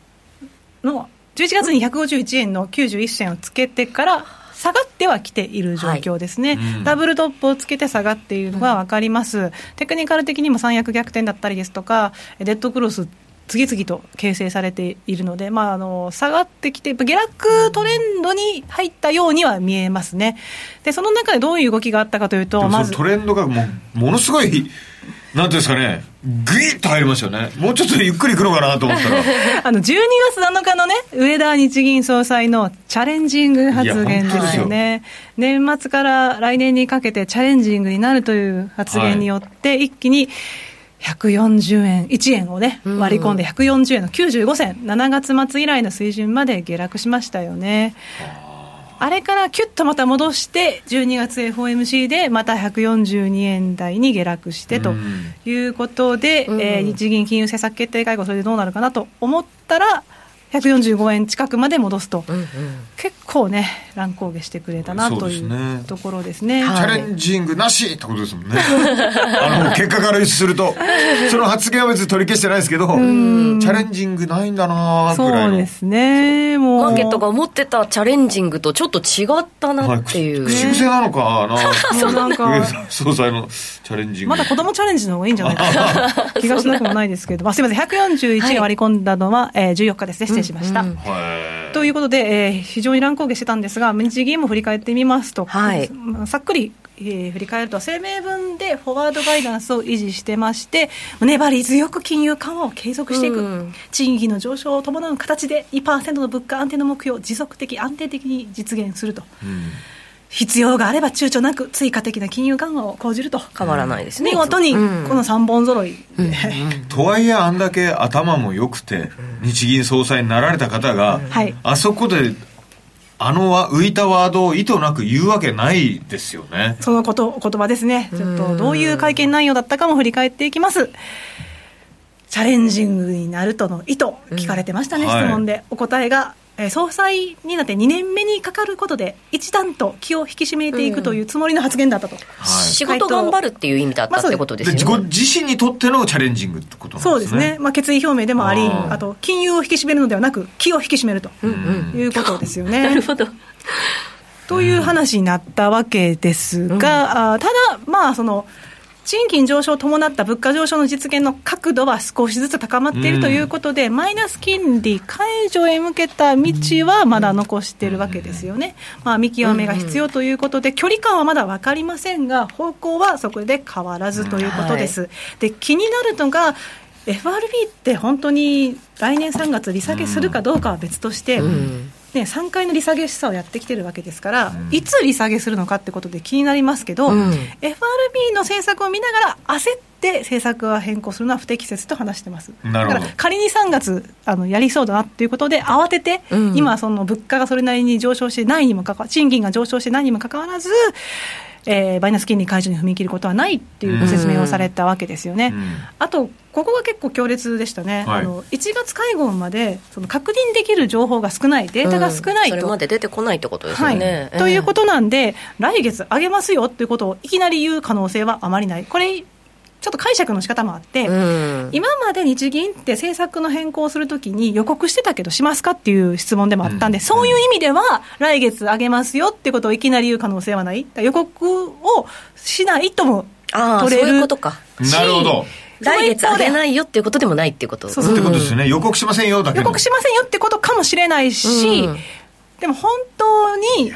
の、11月に151円の91銭をつけてから、下がってはきている状況ですね、うん。ダブルトップをつけて下がっているのが分かります、テクニカル的にも三役逆転だったりですとか、デッドクロス、次々と形成されているので、まあ、あの下がってきて、下落トレンドに入ったようには見えますね、でその中でどういう動きがあったかというと、まずトレンドがもうものすごいなんていうんですかねグイッと入りましたよね。もうちょっとゆっくりいくのかなと思ったら。[laughs] あの12月7日のね、上田日銀総裁のチャレンジング発言ですよ。ね、年末から来年にかけてチャレンジングになるという発言によって、一気に140円、1円をね、割り込んで140円の95銭、7月末以来の水準まで下落しましたよね。あ。れからキュッとまた戻して、12月 FOMC でまた142円台に下落してということで、うん。えー日銀金融政策決定会合、それでどうなるかなと思ったら、145円近くまで戻すと、結構ね、乱高下してくれたなというねところですね。チャレンジングなしってことですもんね。[laughs] あの、結果からすると、その発言は別に取り消してないですけど、チャレンジングないんだなそぐらいうの。ですね、もう。マーケットが思ってたチャレンジングとちょっと違ったなっていう。口癖なのかな [laughs] そうなんか。[laughs] 総裁のチャレンジング。まだ子供チャレンジの方がいいんじゃないかな。気がしなくもないですけど、まあ、すみません、141が割り込んだのは、えー14日ですね、失礼しました。はい。ということで、えー非常に乱高下してたんですが、日銀も振り返ってみますと、はい。まあさっくり、えー振り返ると、声明文でフォワードガイダンスを維持してまして、粘り強く金融緩和を継続していく、うん。賃金の上昇を伴う形で2%の物価安定の目標を持続的、安定的に実現すると。必要があれば躊躇なく追加的な金融緩和を講じると。変わらないですね。見事にこうん。の3本揃いで、とはいえあんだけ頭も良くて日銀総裁になられた方が、はい。あそこであのわ浮いたワードを意図なく言うわけないですよね。そのことお言葉ですね、ちょっとどういう会見内容だったかも振り返っていきます。チャレンジングになるとの意図、聞かれてましたね、うん質問で。お答えが、えー総裁になって2年目にかかることで、一段と気を引き締めていくというつもりの発言だったと。仕事頑張るっていう意味だったってことでですごよね。自身にとってのチャレンジングってことなんですねそうですね、まあ、決意表明でもあり、あと金融を引き締めるのではなく、気を引き締めるということですよね。なるほど。という話になったわけですが、あーただ、まあ、その賃金上昇を伴った物価上昇の実現の角度は少しずつ高まっているということで、マイナス金利解除へ向けた道はまだ残しているわけですよね、まあ、見極めが必要ということで、距離感はまだ分かりませんが、方向はそこで変わらずということです。で気になるのが FRB って本当に来年3月利下げするかどうかは別として、ね、3回の利下げ示唆をやってきてるわけですから、いつ利下げするのかってことで気になりますけど、うん。FRB の政策を見ながら焦って政策は変更するのは不適切と話してます。だから仮に3月あのやりそうだなっていうことで慌てて、うん。今その物価がそれなりに上昇してないにもかかわ賃金が上昇してないにもかかわらず、えーマイナス金利解除に踏み切ることはないっていうご説明をされたわけですよね。うん。あと、ここが結構強烈でしたね、はい。あの1月会合までその確認できる情報が少ない、データが少ないと。それまで出てこないってことですはい。よね。ということなんで、来月上げますよっていうことをいきなり言う可能性はあまりない、これ、ちょっと解釈の仕方もあって、うん。今まで日銀って政策の変更をするときに予告してたけど、しますかっていう質問でもあったんで、そういう意味では、来月上げますよってことをいきなり言う可能性はない、予告をしないとも取れるいうことか。なるほど来月上げないよっていうことでもないっていうこと？そうことですよね予告しませんよだけど。予告しませんよってことかもしれないし、うん。でも本当に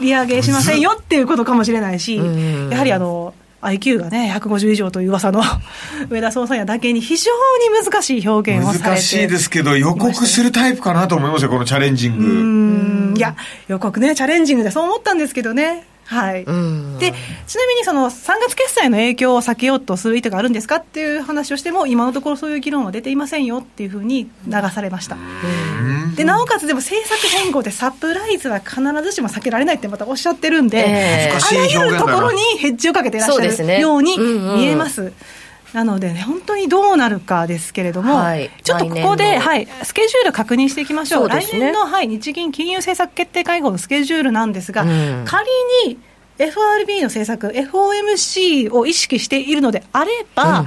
利上げしませんよっていうことかもしれないし、うんやはりあの IQ がね、150以上という噂の [laughs] 上田総裁やだけに非常に難しい表現をされて難しいですけど予告するタイプかなと思いますよこのチャレンジング。うん。いや、予告ね、チャレンジングでそう思ったんですけどね。はい、ん。でちなみにその3月決済の影響を避けようとする意図があるんですかっていう話をしても、今のところそういう議論は出ていませんよっていうふうに流されました。でなおかつ、でも政策変更でサプライズは必ずしも避けられないってまたおっしゃってるんで、ええ。難しいあらゆるところにヘッジをかけていらっしゃるようにうんうん見えます。なのでね、本当にどうなるかですけれども、はい。ちょっとここで、のはい、スケジュール確認していきましょう。そうね。来年の、はい、日銀金融政策決定会合のスケジュールなんですが、うん。仮に FRB の政策、FOMC を意識しているのであれば、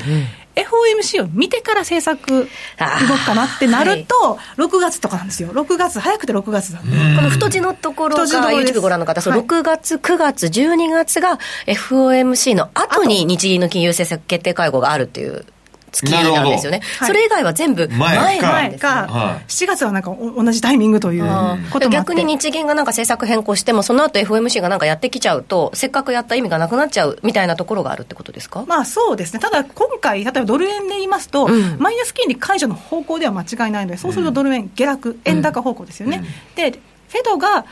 FOMC を見てから政策動くかなってなると、6月とかなんですよ。6月、早くて6月なん。で。この太字のところが YouTube ご覧の方、そうはい。6月、9月、12月が FOMC の後に日銀の金融政策決定会合があるっていう月なんですよね。はいそれ以外は全部前前かなんですね。か、はい7月はなんかお同じタイミングということもあって。逆に日銀がなんか政策変更しても、その後 FOMC がなんかやってきちゃうと、せっかくやった意味がなくなっちゃうみたいなところがあるってことですか、まあそうですね、ただ今回、例えばドル円で言いますと、うんマイナス金利解除の方向では間違いないので、そうするとドル円下落、円高方向ですよね。で、フェドが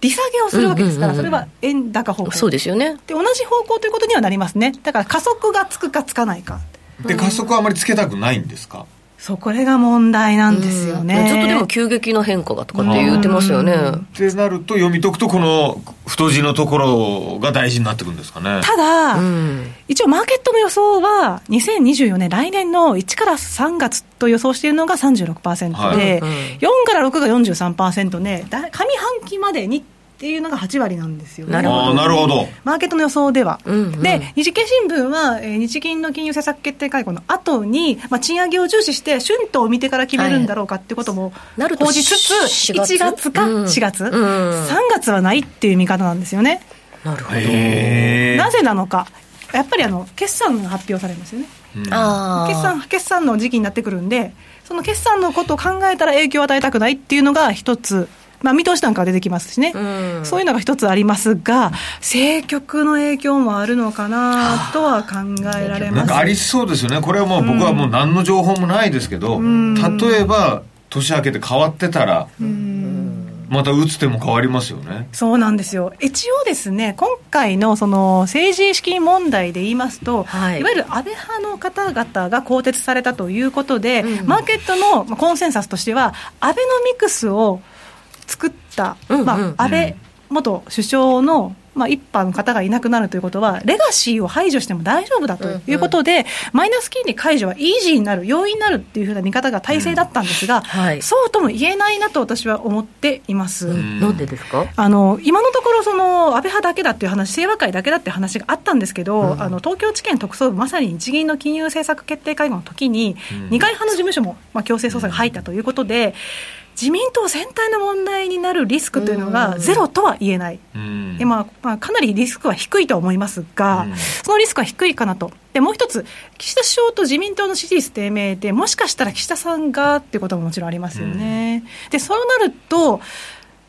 利下げをするわけですから、うんうんうんそれは円高方向。そうですよね。で同じ方向ということにはなりますね。だから加速がつくかつかないか。で加速はあまりつけたくないんですか？そうこれが問題なんですよね、ずっとでも急激な変化がとかって言ってますよね、ってなると読み解くとこの太字のところが大事になってくるんですかね。ただ、一応マーケットの予想は2024年来年の1から3月と予想しているのが36%で、はい。4から6が43%ね。だ上半期までにっていうのが8割なんですよね。なるほど。ああなるほど。マーケットの予想では。うんうん。で、日経新聞は、えー日銀の金融政策決定会合の後に、まあ、賃上げを重視して、春闘を見てから決めるんだろうかってこともなると報じつつ、4月？1月かうん。4月、うん。3月はないっていう見方なんですよね。なるほど、へえなぜなのか。やっぱりあの決算が発表されますよね。ああ決算決算の時期になってくるんで、その決算のことを考えたら影響を与えたくないっていうのが一つ、まあ、見通しなんかは出てきますしね、うん。そういうのが一つありますが、政局の影響もあるのかなとは考えられます。なんかありそうですよね。これはもう僕はもう何の情報もないですけど、例えば年明けて変わってたら、また打つ手も変わりますよね。そうなんですよ。一応ですね、今回のその政治資金問題で言いますと、はい。い、わゆる安倍派の方々が更迭されたということで、マーケットのまあコンセンサスとしては、アベノミクスを作った、うんうんまあ、安倍元首相の、まあ、一般の方がいなくなるということは、レガシーを排除しても大丈夫だということで、マイナス金利解除はイージーになる、容易になるっていうふうな見方が大勢だったんですが、はい。そうとも言えないなと私は思っています。なんでですか？あの今のところ、その安倍派だけだっていう話、清和会だけだっていう話があったんですけど、あの東京地検特捜部、まさに日銀の金融政策決定会合の時に、二階派の事務所も、まあ、強制捜査が入ったということで、自民党全体の問題になるリスクというのがゼロとは言えない。うん。でまあまあ、かなりリスクは低いとは思いますが、そのリスクは低いかなと、でもう一つ、岸田首相と自民党の支持率低迷で、もしかしたら岸田さんがっていうことももちろんありますよね。でそうなると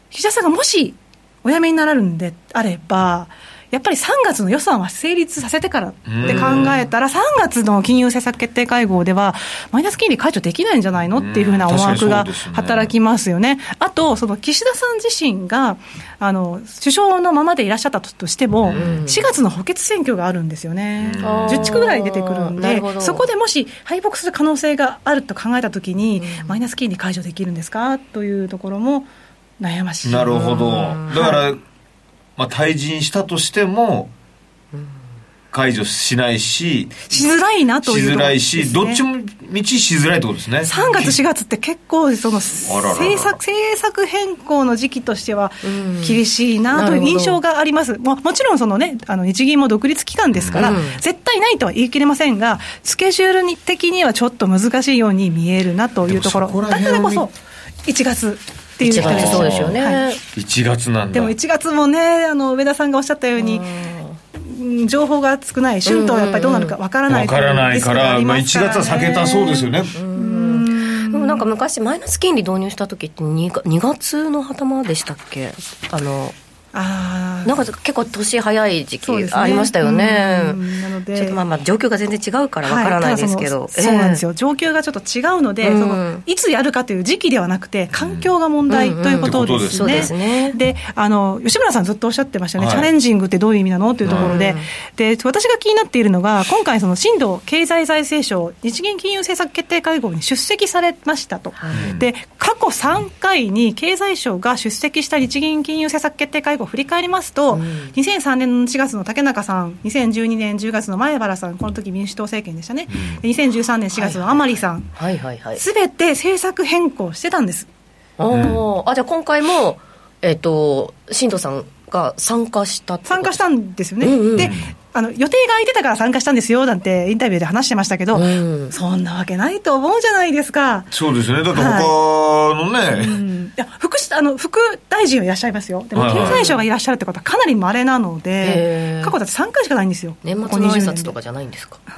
岸田さんがもしお辞めになられるんであれば、やっぱり3月の予算は成立させてからって考えたら、3月の金融政策決定会合では、マイナス金利解除できないんじゃないのっていうふうな思惑が働きますよね。あと、その岸田さん自身が、あの、首相のままでいらっしゃったとしても、4月の補欠選挙があるんですよね。あー10地区ぐらい出てくるんでそこでもし敗北する可能性があると考えたときに、マイナス金利解除できるんですか？というところも悩ましい。なるほど。だから、まあ、退陣したとしても解除しないししづらいなとしづいうところですらいし、ねどっちも道しづらいってことですね。3月、4月って結構、その政策政策変更の時期としては厳しいなとないう印象があります、ももちろんその、ね、あの日銀も独立機関ですから、うん。絶対ないとは言い切れませんが、スケジュールに的にはちょっと難しいように見えるなというところ、だからこそ、1月っていう1人月そうですよね、はい。1月なんだ。でも1月もね、あの上田さんがおっしゃったように、うん。情報が少ない、春闘はやっぱりどうなるかわからないわからないかリスクがあら、まあ、ります1月は避けたそうですよね、でもなんか昔マイナス金利導入した時って 2, が2月の頭でしたっけ？あのなんか結構年早い時期ありましたよね。うん。なので。ちょっとまあまあ状況が全然違うからわからないですけど、はいそのそうなんですよ、状況がちょっと違うので、うん。そのいつやるかという時期ではなくて、環境が問題うん。ということですね。そうですね。であの吉村さん、ずっとおっしゃってましたよね、はい。チャレンジングってどういう意味なの？というところで,、うん。で、私が気になっているのが、今回、その新藤経済財政省、日銀金融政策決定会合に出席されましたと、はい。で過去3回に経済省が出席した日銀金融政策決定会合を振り返りますと、2003年の4月の竹中さん、2012年10月の前原さん、この時民主党政権でしたね、で2013年4月の甘利さん、はいはいはい。すべて政策変更してたんです。あじゃあ今回もえっ、と新藤さんが参加した参加したんですよね、うんうんであの予定が空いてたから参加したんですよなんてインタビューで話してましたけど、うん。そんなわけないと思うじゃないですか。そうですね。だって他のね、うん。いや副しあの副大臣はいらっしゃいますよ、でもはいはい経済省がいらっしゃるってことはかなり稀なのへで、ー。過去だって3回しかないんですよ、年末の挨20年拶とかじゃないんですか？で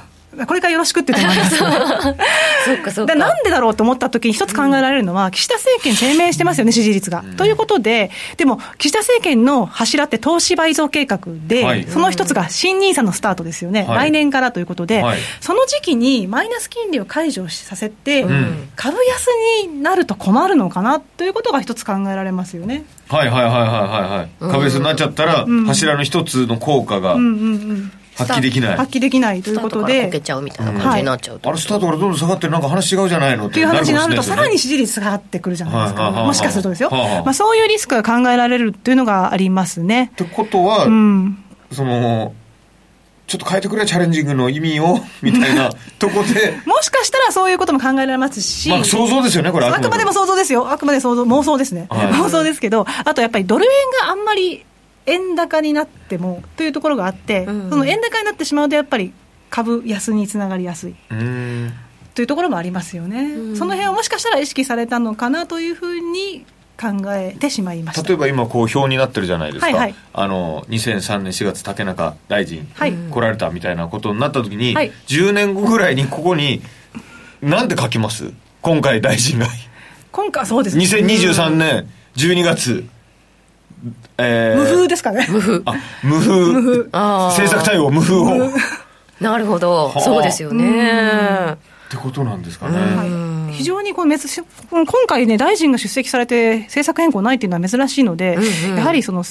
これからよろしくって言ってもらいます。[laughs] そうかそうか。でなんでだろうと思ったときに、一つ考えられるのは、岸田政権低迷してますよね、支持率が。ということで、でも、岸田政権の柱って投資倍増計画で、はい。その一つが新ニーサのスタートですよね、はい。来年からということで、はい。その時期にマイナス金利を解除させて、ん。株安になると困るのかな？ということが一つ考えられますよね。はいはいはいはいはいはい。株安になっちゃったら、柱の一つの効果がうんうんうん発揮できない。発揮できないということで。こけちゃうみたいな感じになっちゃうと、あれスタートからどんどん下がってなんか話違うじゃないのっっていう話になると、さらにに支持率が上がってくるじゃないですか、はいはいはいはい。もしかするとですよ、はいはいまあ、そういうリスクが考えられるっていうのがありますね。ってことは、うん。そのちょっと変えてくれチャレンジングの意味を？[laughs] みたいなとこで。もしかしたらそういうことも考えられますし、まあ想像ですよねこれ。あくまでも想像ですよ、あくまで想像、妄想ですね、はい。妄想ですけど、あとやっぱりドル円があんまり円高になってもというところがあって、うん。その円高になってしまうと、やっぱり株安につながりやすい。うーん。というところもありますよね、その辺をもしかしたら意識されたのかなというふうに考えてしまいました。例えば今こう表になってるじゃないですか、はいはい。あの2003年4月竹中大臣はい来られたみたいなことになった時に、はい。10年後ぐらいにここになんで書きます？今回大臣が。今回はそうですね。2023年12月えー。無風ですかね。無風。あ無風。あー。政策対応無風を。っなるほど。あ。そうですよね。てことなんですかね、はい、非常にこの珍しい今回ね、大臣が出席されて政策変更ないっていうのは珍しいので、うんうん。やはりその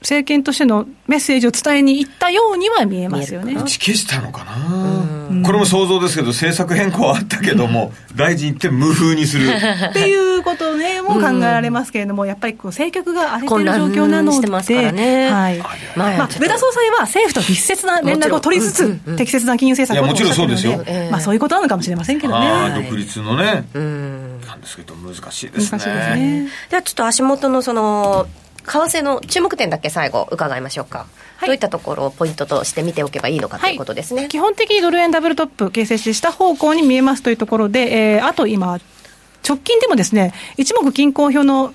政権としてのメッセージを伝えに行ったようには見えますよね。打ち消したのかな、これも想像ですけど政策変更はあったけども大臣って無風にする。[laughs] っていうことね、も考えられますけれども、やっぱりこう政局が荒れてる状混況なので、上田総裁は政府と密接な連絡を取りつつ、適切な金融政策をいやもちろんそうですよ。まあ、そういうことなのかもしれませんけどね。独立のね、うん。なんですけど難しいですね。難しいですね。ではちょっと足元のその為替の注目点だけ最後伺いましょうか、はい。どういったところをポイントとして見ておけばいいのかということですね、基本的にドル円ダブルトップ形成して下方向に見えますというところで、えーあと今、直近でもですね、一目均衡表の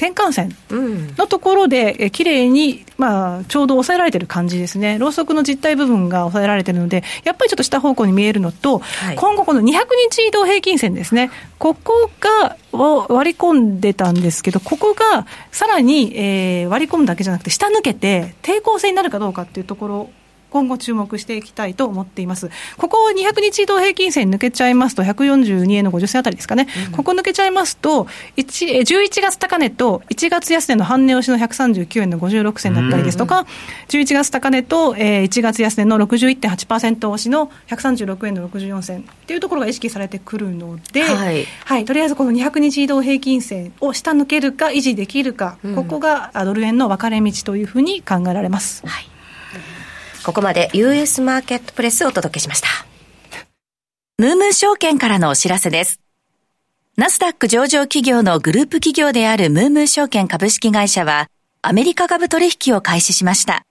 転換線うんのところで、えー綺麗に、まあ、ちょうど抑えられてる感じですね。ローソクの実体部分が抑えられてるので、やっぱりちょっと下方向に見えるのと、はい今後この200日移動平均線ですね。ここがを割り込んでたんですけど、ここがさらに、えー割り込むだけじゃなくて、下抜けて抵抗性になるかどうかっていうところ今後注目していきたいと思っています。ここを200日移動平均線抜けちゃいますと、142円の50銭あたりですかね。ここ抜けちゃいますと、1えー11月高値と1月安値の半値押しの139円の56銭だったりですとか、11月高値と、えー1月安値の61.8%押しの136円の64銭っていうところが意識されてくるので、はいはい、とりあえずこの200日移動平均線を下抜けるか維持できるか、ここがあドル円の分かれ道というふうに考えられます。はいここまで US マーケットプレスをお届けしましたムームー証券からのお知らせです。ナスダック上場企業のグループ企業であるムームー証券株式会社は、アメリカ株取引を開始しました。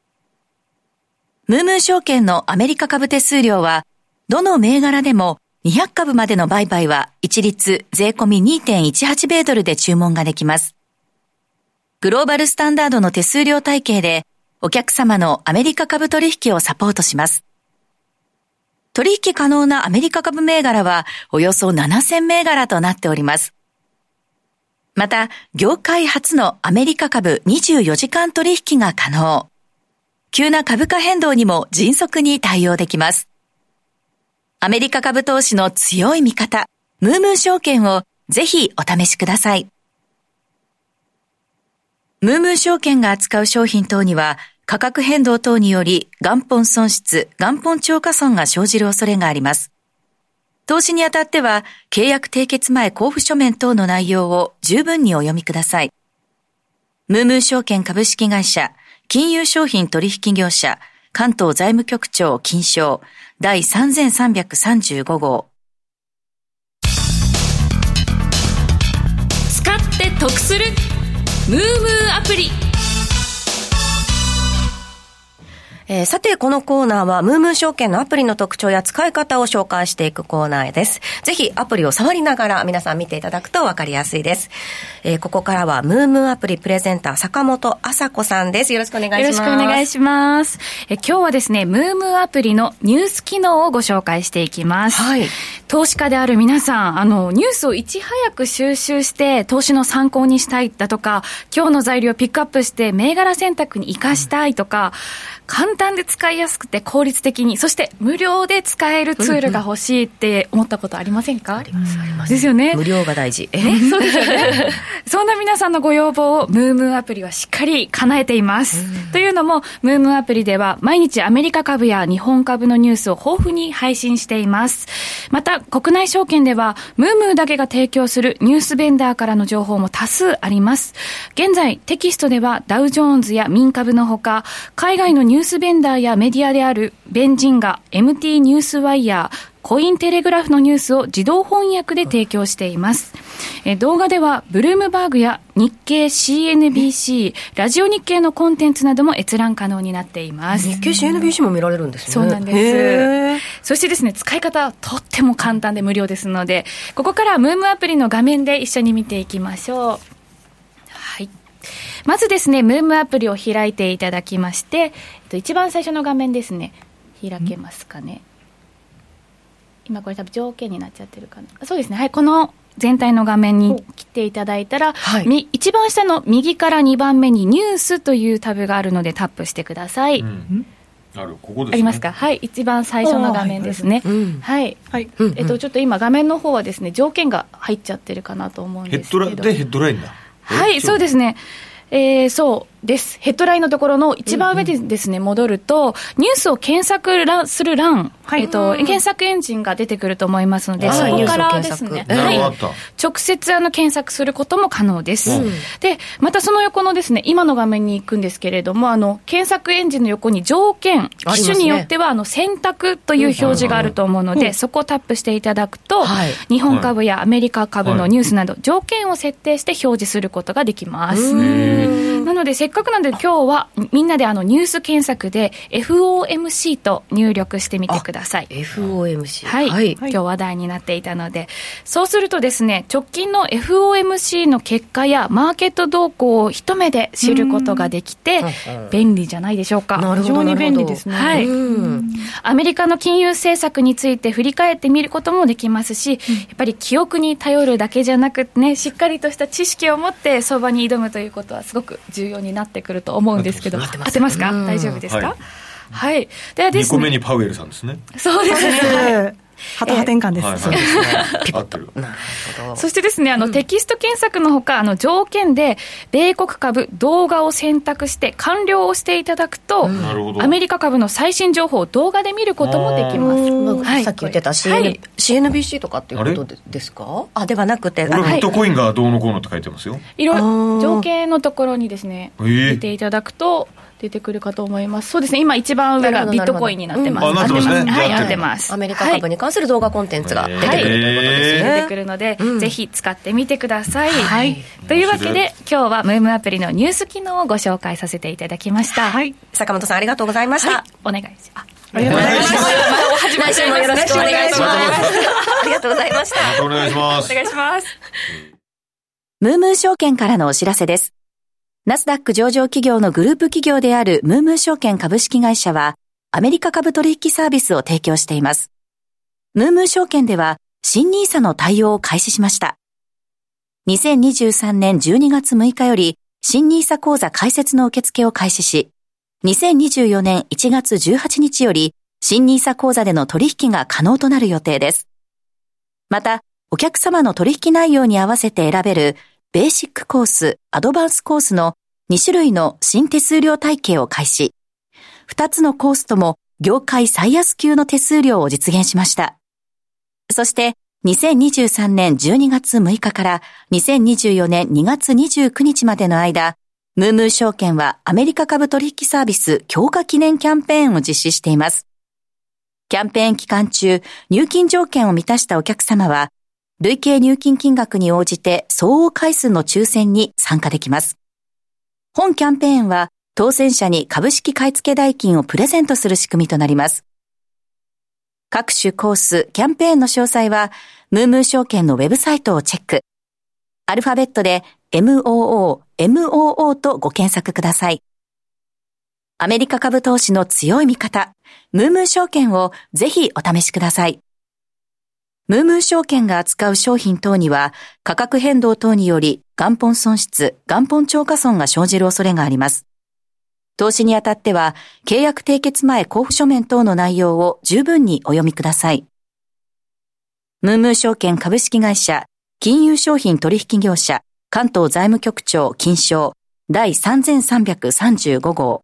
ムームー証券のアメリカ株手数料は、どの銘柄でも200株までの売買は一律税込み2.18米ドルで注文ができます。グローバルスタンダードの手数料体系で、お客様のアメリカ株取引をサポートします。取引可能なアメリカ株銘柄はおよそ7000銘柄となっております。また、業界初のアメリカ株24時間取引が可能。急な株価変動にも迅速に対応できます。アメリカ株投資の強い味方、ムームー証券をぜひお試しください。ムームー証券が扱う商品等には価格変動等により元本損失、元本超過損が生じる恐れがあります。投資にあたっては契約締結前交付書面等の内容を十分にお読みください。ムームー証券株式会社、金融商品取引業者、関東財務局長金賞第3335号。使って得するムームーアプリえーさて、このコーナーは、ムームー証券のアプリの特徴や使い方を紹介していくコーナーです。ぜひ、アプリを触りながら、皆さん見ていただくと分かりやすいです。えーここからは、ムームーアプリプレゼンター、坂本麻子さんです。よろしくお願いします。よろしくお願いします。え今日はですね、ムームーアプリのニュース機能をご紹介していきます。はい投資家である皆さん、あの、ニュースをいち早く収集して、投資の参考にしたいだとか、今日の材料をピックアップして、銘柄選択に活かしたいとか、簡単単で使いやすくて効率的に、そして無料で使えるツールが欲しいって思ったことありませんか、ありますありますですよね。無料が大事。えそうですよね。[laughs] そんな皆さんのご要望をムームーアプリはしっかり叶えています。というのもムームーアプリでは毎日アメリカ株や日本株のニュースを豊富に配信しています。また国内証券ではムームーだけが提供するニュースベンダーからの情報も多数あります。現在テキストではダウジョーンズや民株のほか海外のニュースベンダーやメディアであるベンジンガ MT ニュースワイヤーコインテレグラフのニュースを自動翻訳で提供しています。え動画では、ブルームバーグや日経 CNBC、ラジオ日経のコンテンツなども閲覧可能になっています。日経 CNBC も見られるんですね。そうなんです。そしてですね、使い方はとっても簡単で無料ですので、ここからムームアプリの画面で一緒に見ていきましょう。はい。まずですね、ムームアプリを開いていただきまして、えっと、一番最初の画面ですね、開けますかね。今これ多分条件になっちゃってるかな。そうですね。はいこの全体の画面に来ていただいたら、はい、一番下の右から2番目にニュースというタブがあるのでタップしてください、うん。あるここです、ね、ありますか？はい一番最初の画面ですね。はい、はい、えっとちょっと今画面の方はですね条件が入っちゃってるかなと思うんですけど。ヘッドラでヘッドラインだ。はいそうですねえー、そう。です。ヘッドラインのところの一番上でですね、うんうん、戻ると、ニュースを検索する欄、はい、えっ、と、検索エンジンが出てくると思いますので、そこからですね、はい、直接あの検索することも可能です。うん、で、またその横のですね、今の画面に行くんですけれども、あの、検索エンジンの横に条件、機種によっては、あの、選択という表示があると思うので、そこをタップしていただくと、はい、日本株やアメリカ株のニュースなど、条件を設定して表示することができます。なので、せっかくなんで今日はみんなであのニュース検索で FOMC と入力してみてください。FOMC。はい。はい、今日話題になっていたので、そうするとですね、直近の FOMC の結果やマーケット動向を一目で知ることができて、便利じゃないでしょうか。非常に便利ですね。はい。アメリカの金融政策について振り返ってみることもできますし、やっぱり記憶に頼るだけじゃなくてね、しっかりとした知識を持って相場に挑むということはすごく重要になってくると思うんですけど、合ってますか？大丈夫ですか、はい。ではですね。2個目にパウエルさんですね。そうですね。ハト派転換です。はい、そうですね。そしてですね、あの、テキスト検索のほか、あの、条件で、米国株、動画を選択して完了をしていただくと、アメリカ株の最新情報を動画で見ることもできます。はい、さっき言ってた CN、CNBC とかっていうことですか？あ、ではなくて。ビットコインがどうのこうのって書いてますよ。いろいろ、条件のところにですね、見ていただくと、出てくるかと思います。そうですね。今一番上がビットコインになってます。うん、なってますね。はい、なってます。アメリカ株に関する動画コンテンツが出てくるということですね。出てくるので、ぜひ使ってみてください。はい。というわけで、今日はムームアプリのニュース機能をご紹介させていただきました。はい。坂本さんありがとうございました。お願いします。ありがとうございます。来週もよろしくお願いします。ありがとうございました。お願いします。お願いします。ムームー証券からのお知らせです。ナスダック上場企業のグループ企業であるムームー証券株式会社は、アメリカ株取引サービスを提供しています。ムームー証券では、新ニーサの対応を開始しました。2023年12月6日より、新ニーサ講座開設の受付を開始し、2024年1月18日より、新ニーサ講座での取引が可能となる予定です。また、お客様の取引内容に合わせて選べるベーシックコース、アドバンスコースの2種類の新手数料体系を開始。2つのコースとも業界最安級の手数料を実現しました。そして2023年12月6日から2024年2月29日までの間、ムームー証券はアメリカ株取引サービス強化記念キャンペーンを実施しています。キャンペーン期間中、入金条件を満たしたお客様は、累計入金金額に応じて相応回数の抽選に参加できます。本キャンペーンは当選者に株式買付代金をプレゼントする仕組みとなります。各種コース、キャンペーンの詳細は、ムームー証券のウェブサイトをチェック。アルファベットで MOO、MOO とご検索ください。アメリカ株投資の強い味方、ムームー証券をぜひお試しください。ムームー証券が扱う商品等には価格変動等により元本損失、元本超過損が生じる恐れがあります。投資にあたっては、契約締結前交付書面等の内容を十分にお読みください。ムームー証券株式会社、金融商品取引業者、関東財務局長金賞第3335号。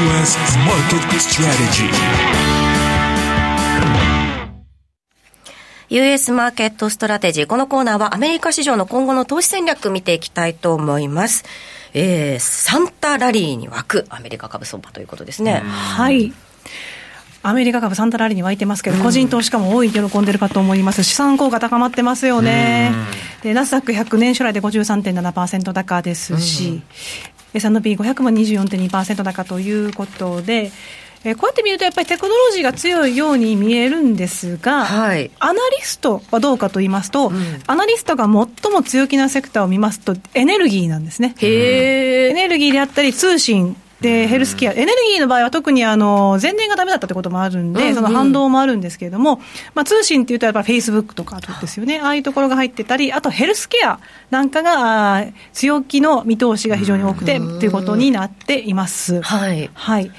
U.S. Market Strategy US マーケットストラテジー。このコーナーはアメリカ市場の今後の投資戦略見ていきたいと思います。えー、サンタラリーに沸くアメリカ株相場ということですね。はい。アメリカ株サンタラリーに沸いてますけど、個人投資家も大いに喜んでるかと思います。資産効果高まってますよね。で、ナスダック100年初来で53.7%高ですし、S&P500 も24.2%高ということで、えー、こうやって見ると、やっぱりテクノロジーが強いように見えるんですが、はい、アナリストはどうかと言いますと、うん、アナリストが最も強気なセクターを見ますと、エネルギーなんですね。エネルギーであったり、通信、で、ヘルスケア、エネルギーの場合は特にあの、前年がダメだったってこともあるんで、うんうん、その反動もあるんですけれども、まあ通信っていうとやっぱりフェイスブックとかですよね。ああいうところが入ってたり、あとヘルスケアなんかが、強気の見通しが非常に多くて、ということになっています。はい。はい。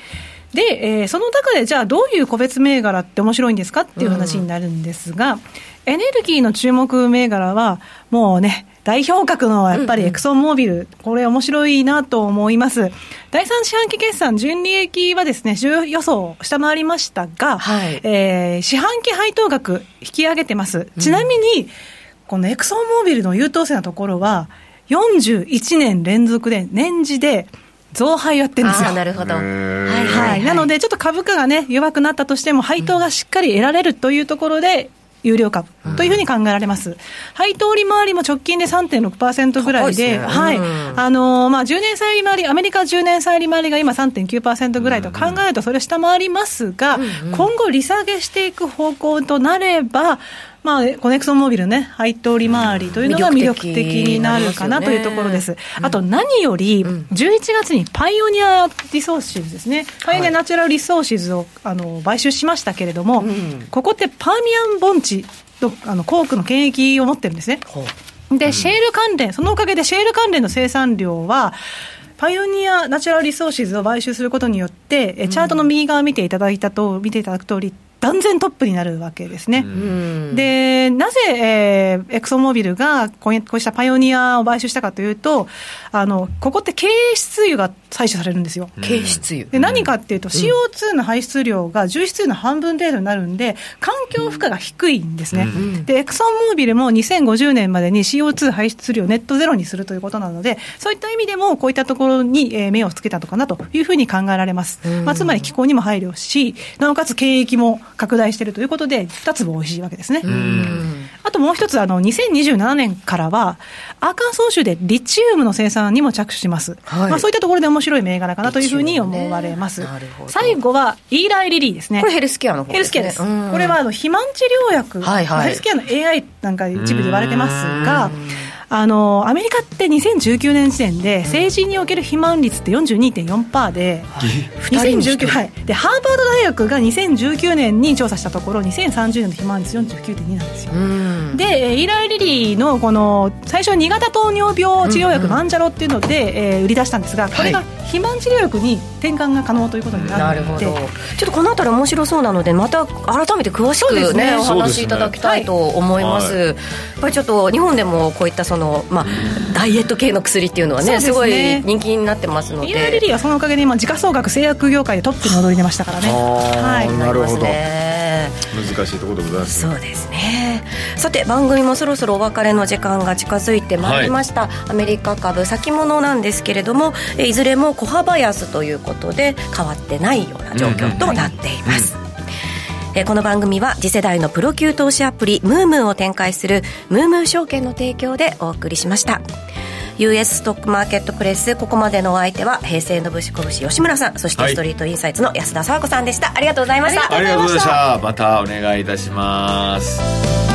で、えー、その中でじゃあどういう個別銘柄って面白いんですかっていう話になるんですが、エネルギーの注目銘柄はもうね、代表格のやっぱりエクソンモービル、これ面白いなと思います。第三四半期決算、純利益はですね、予想を下回りましたが、はい、えー、四半期配当額引き上げてます。ちなみに、このエクソンモービルの優等生なところは、41年連続で年次で増配やってるんですよ。なるほど。はい、はい。なので、ちょっと株価がね、弱くなったとしても、配当がしっかり得られるというところで、有料株というふうに考えられます。配当利回りも直近で3.6%ぐらいで、はい。あのまあ、10年債利回り、アメリカ10年債利回りが今3.9%ぐらいと考えると、それ下回りますが、今後利下げしていく方向となれば、まあ、コネクソンモービルね、配当利回りというのが魅力的になるかなというところです。あと何より、11月にパイオニアリソーシズですね、パイオニアナチュラルリソーシズをあの買収しましたけれども、ここってパーミアン盆地とあのコークの権益を持ってるんですね。で、シェール関連、そのおかげでシェール関連の生産量は、パイオニアナチュラルリソーシズを買収することによって、チャートの右側見ていただいたと、見ていただく通り、断然トップになるわけですね。で、なぜ、えー、エクソンモービルがこうこうしたパイオニアを買収したかというと、あの、ここって経営出油が採取されるんですよ。経営出油。で、何かっていうと、CO2 の排出量が重質油の半分程度になるんで、環境負荷が低いんですね。で、エクソンモービルも2050年までに CO2 排出量をネットゼロにするということなので、そういった意味でも、こういったところに、え目をつけたのかなというふうに考えられます。まあ、つまり気候にも配慮し、なおかつ経益も拡大しているということで、2つも美味しいわけですね。あともう一つ、あの、2027年からは、アーカンソー州でリチウムの生産にも着手します。はい、まあ、そういったところで面白い銘柄かなというふうに思われます。ね、最後は、イーライリリーですね。これヘルスケアの方です、ね、ヘルスケアです。これは、あの、肥満治療薬、はいはい、ヘルスケアの AI なんか一部で言われてますが、あのアメリカって2019年時点で成人における肥満率って42.4%で、はい、2019はい、でハーバード大学が2019年に調査したところ2030年の肥満率49.2なんですよ。でイーライ・リリーのこの最初2型糖尿病治療薬マンジャロっていうので、えー、売り出したんですがこれが肥満治療薬に転換が可能ということになるので、ちょっとこの辺り面白そうなのでまた改めて詳しくね、ね。お話しいただきたいと思います、はい、やっぱりちょっと日本でもこういったその、まあ、ダイエット系の薬っていうのはね、ね、すごい人気になってますので。イーラ・リリーはそのおかげで今時価総額製薬業界でトップに躍り出ましたからね。はい、なるほど。難しいところでございます、ね、そうですね。さて番組もそろそろお別れの時間が近づいてまいりました、はい、アメリカ株先物なんですけれどもいずれも小幅安ということで変わってないような状況となっています、うんうんえこの番組は次世代のプロ級投資アプリムームーを展開するムームー証券の提供でお送りしました。US ストックマーケットプレスここまでのお相手は平成のぶしこぶし吉村さんそしてストリートインサイツの安田佐和子さんでした、ありがとうございました。ありがとうございました。またお願いいたします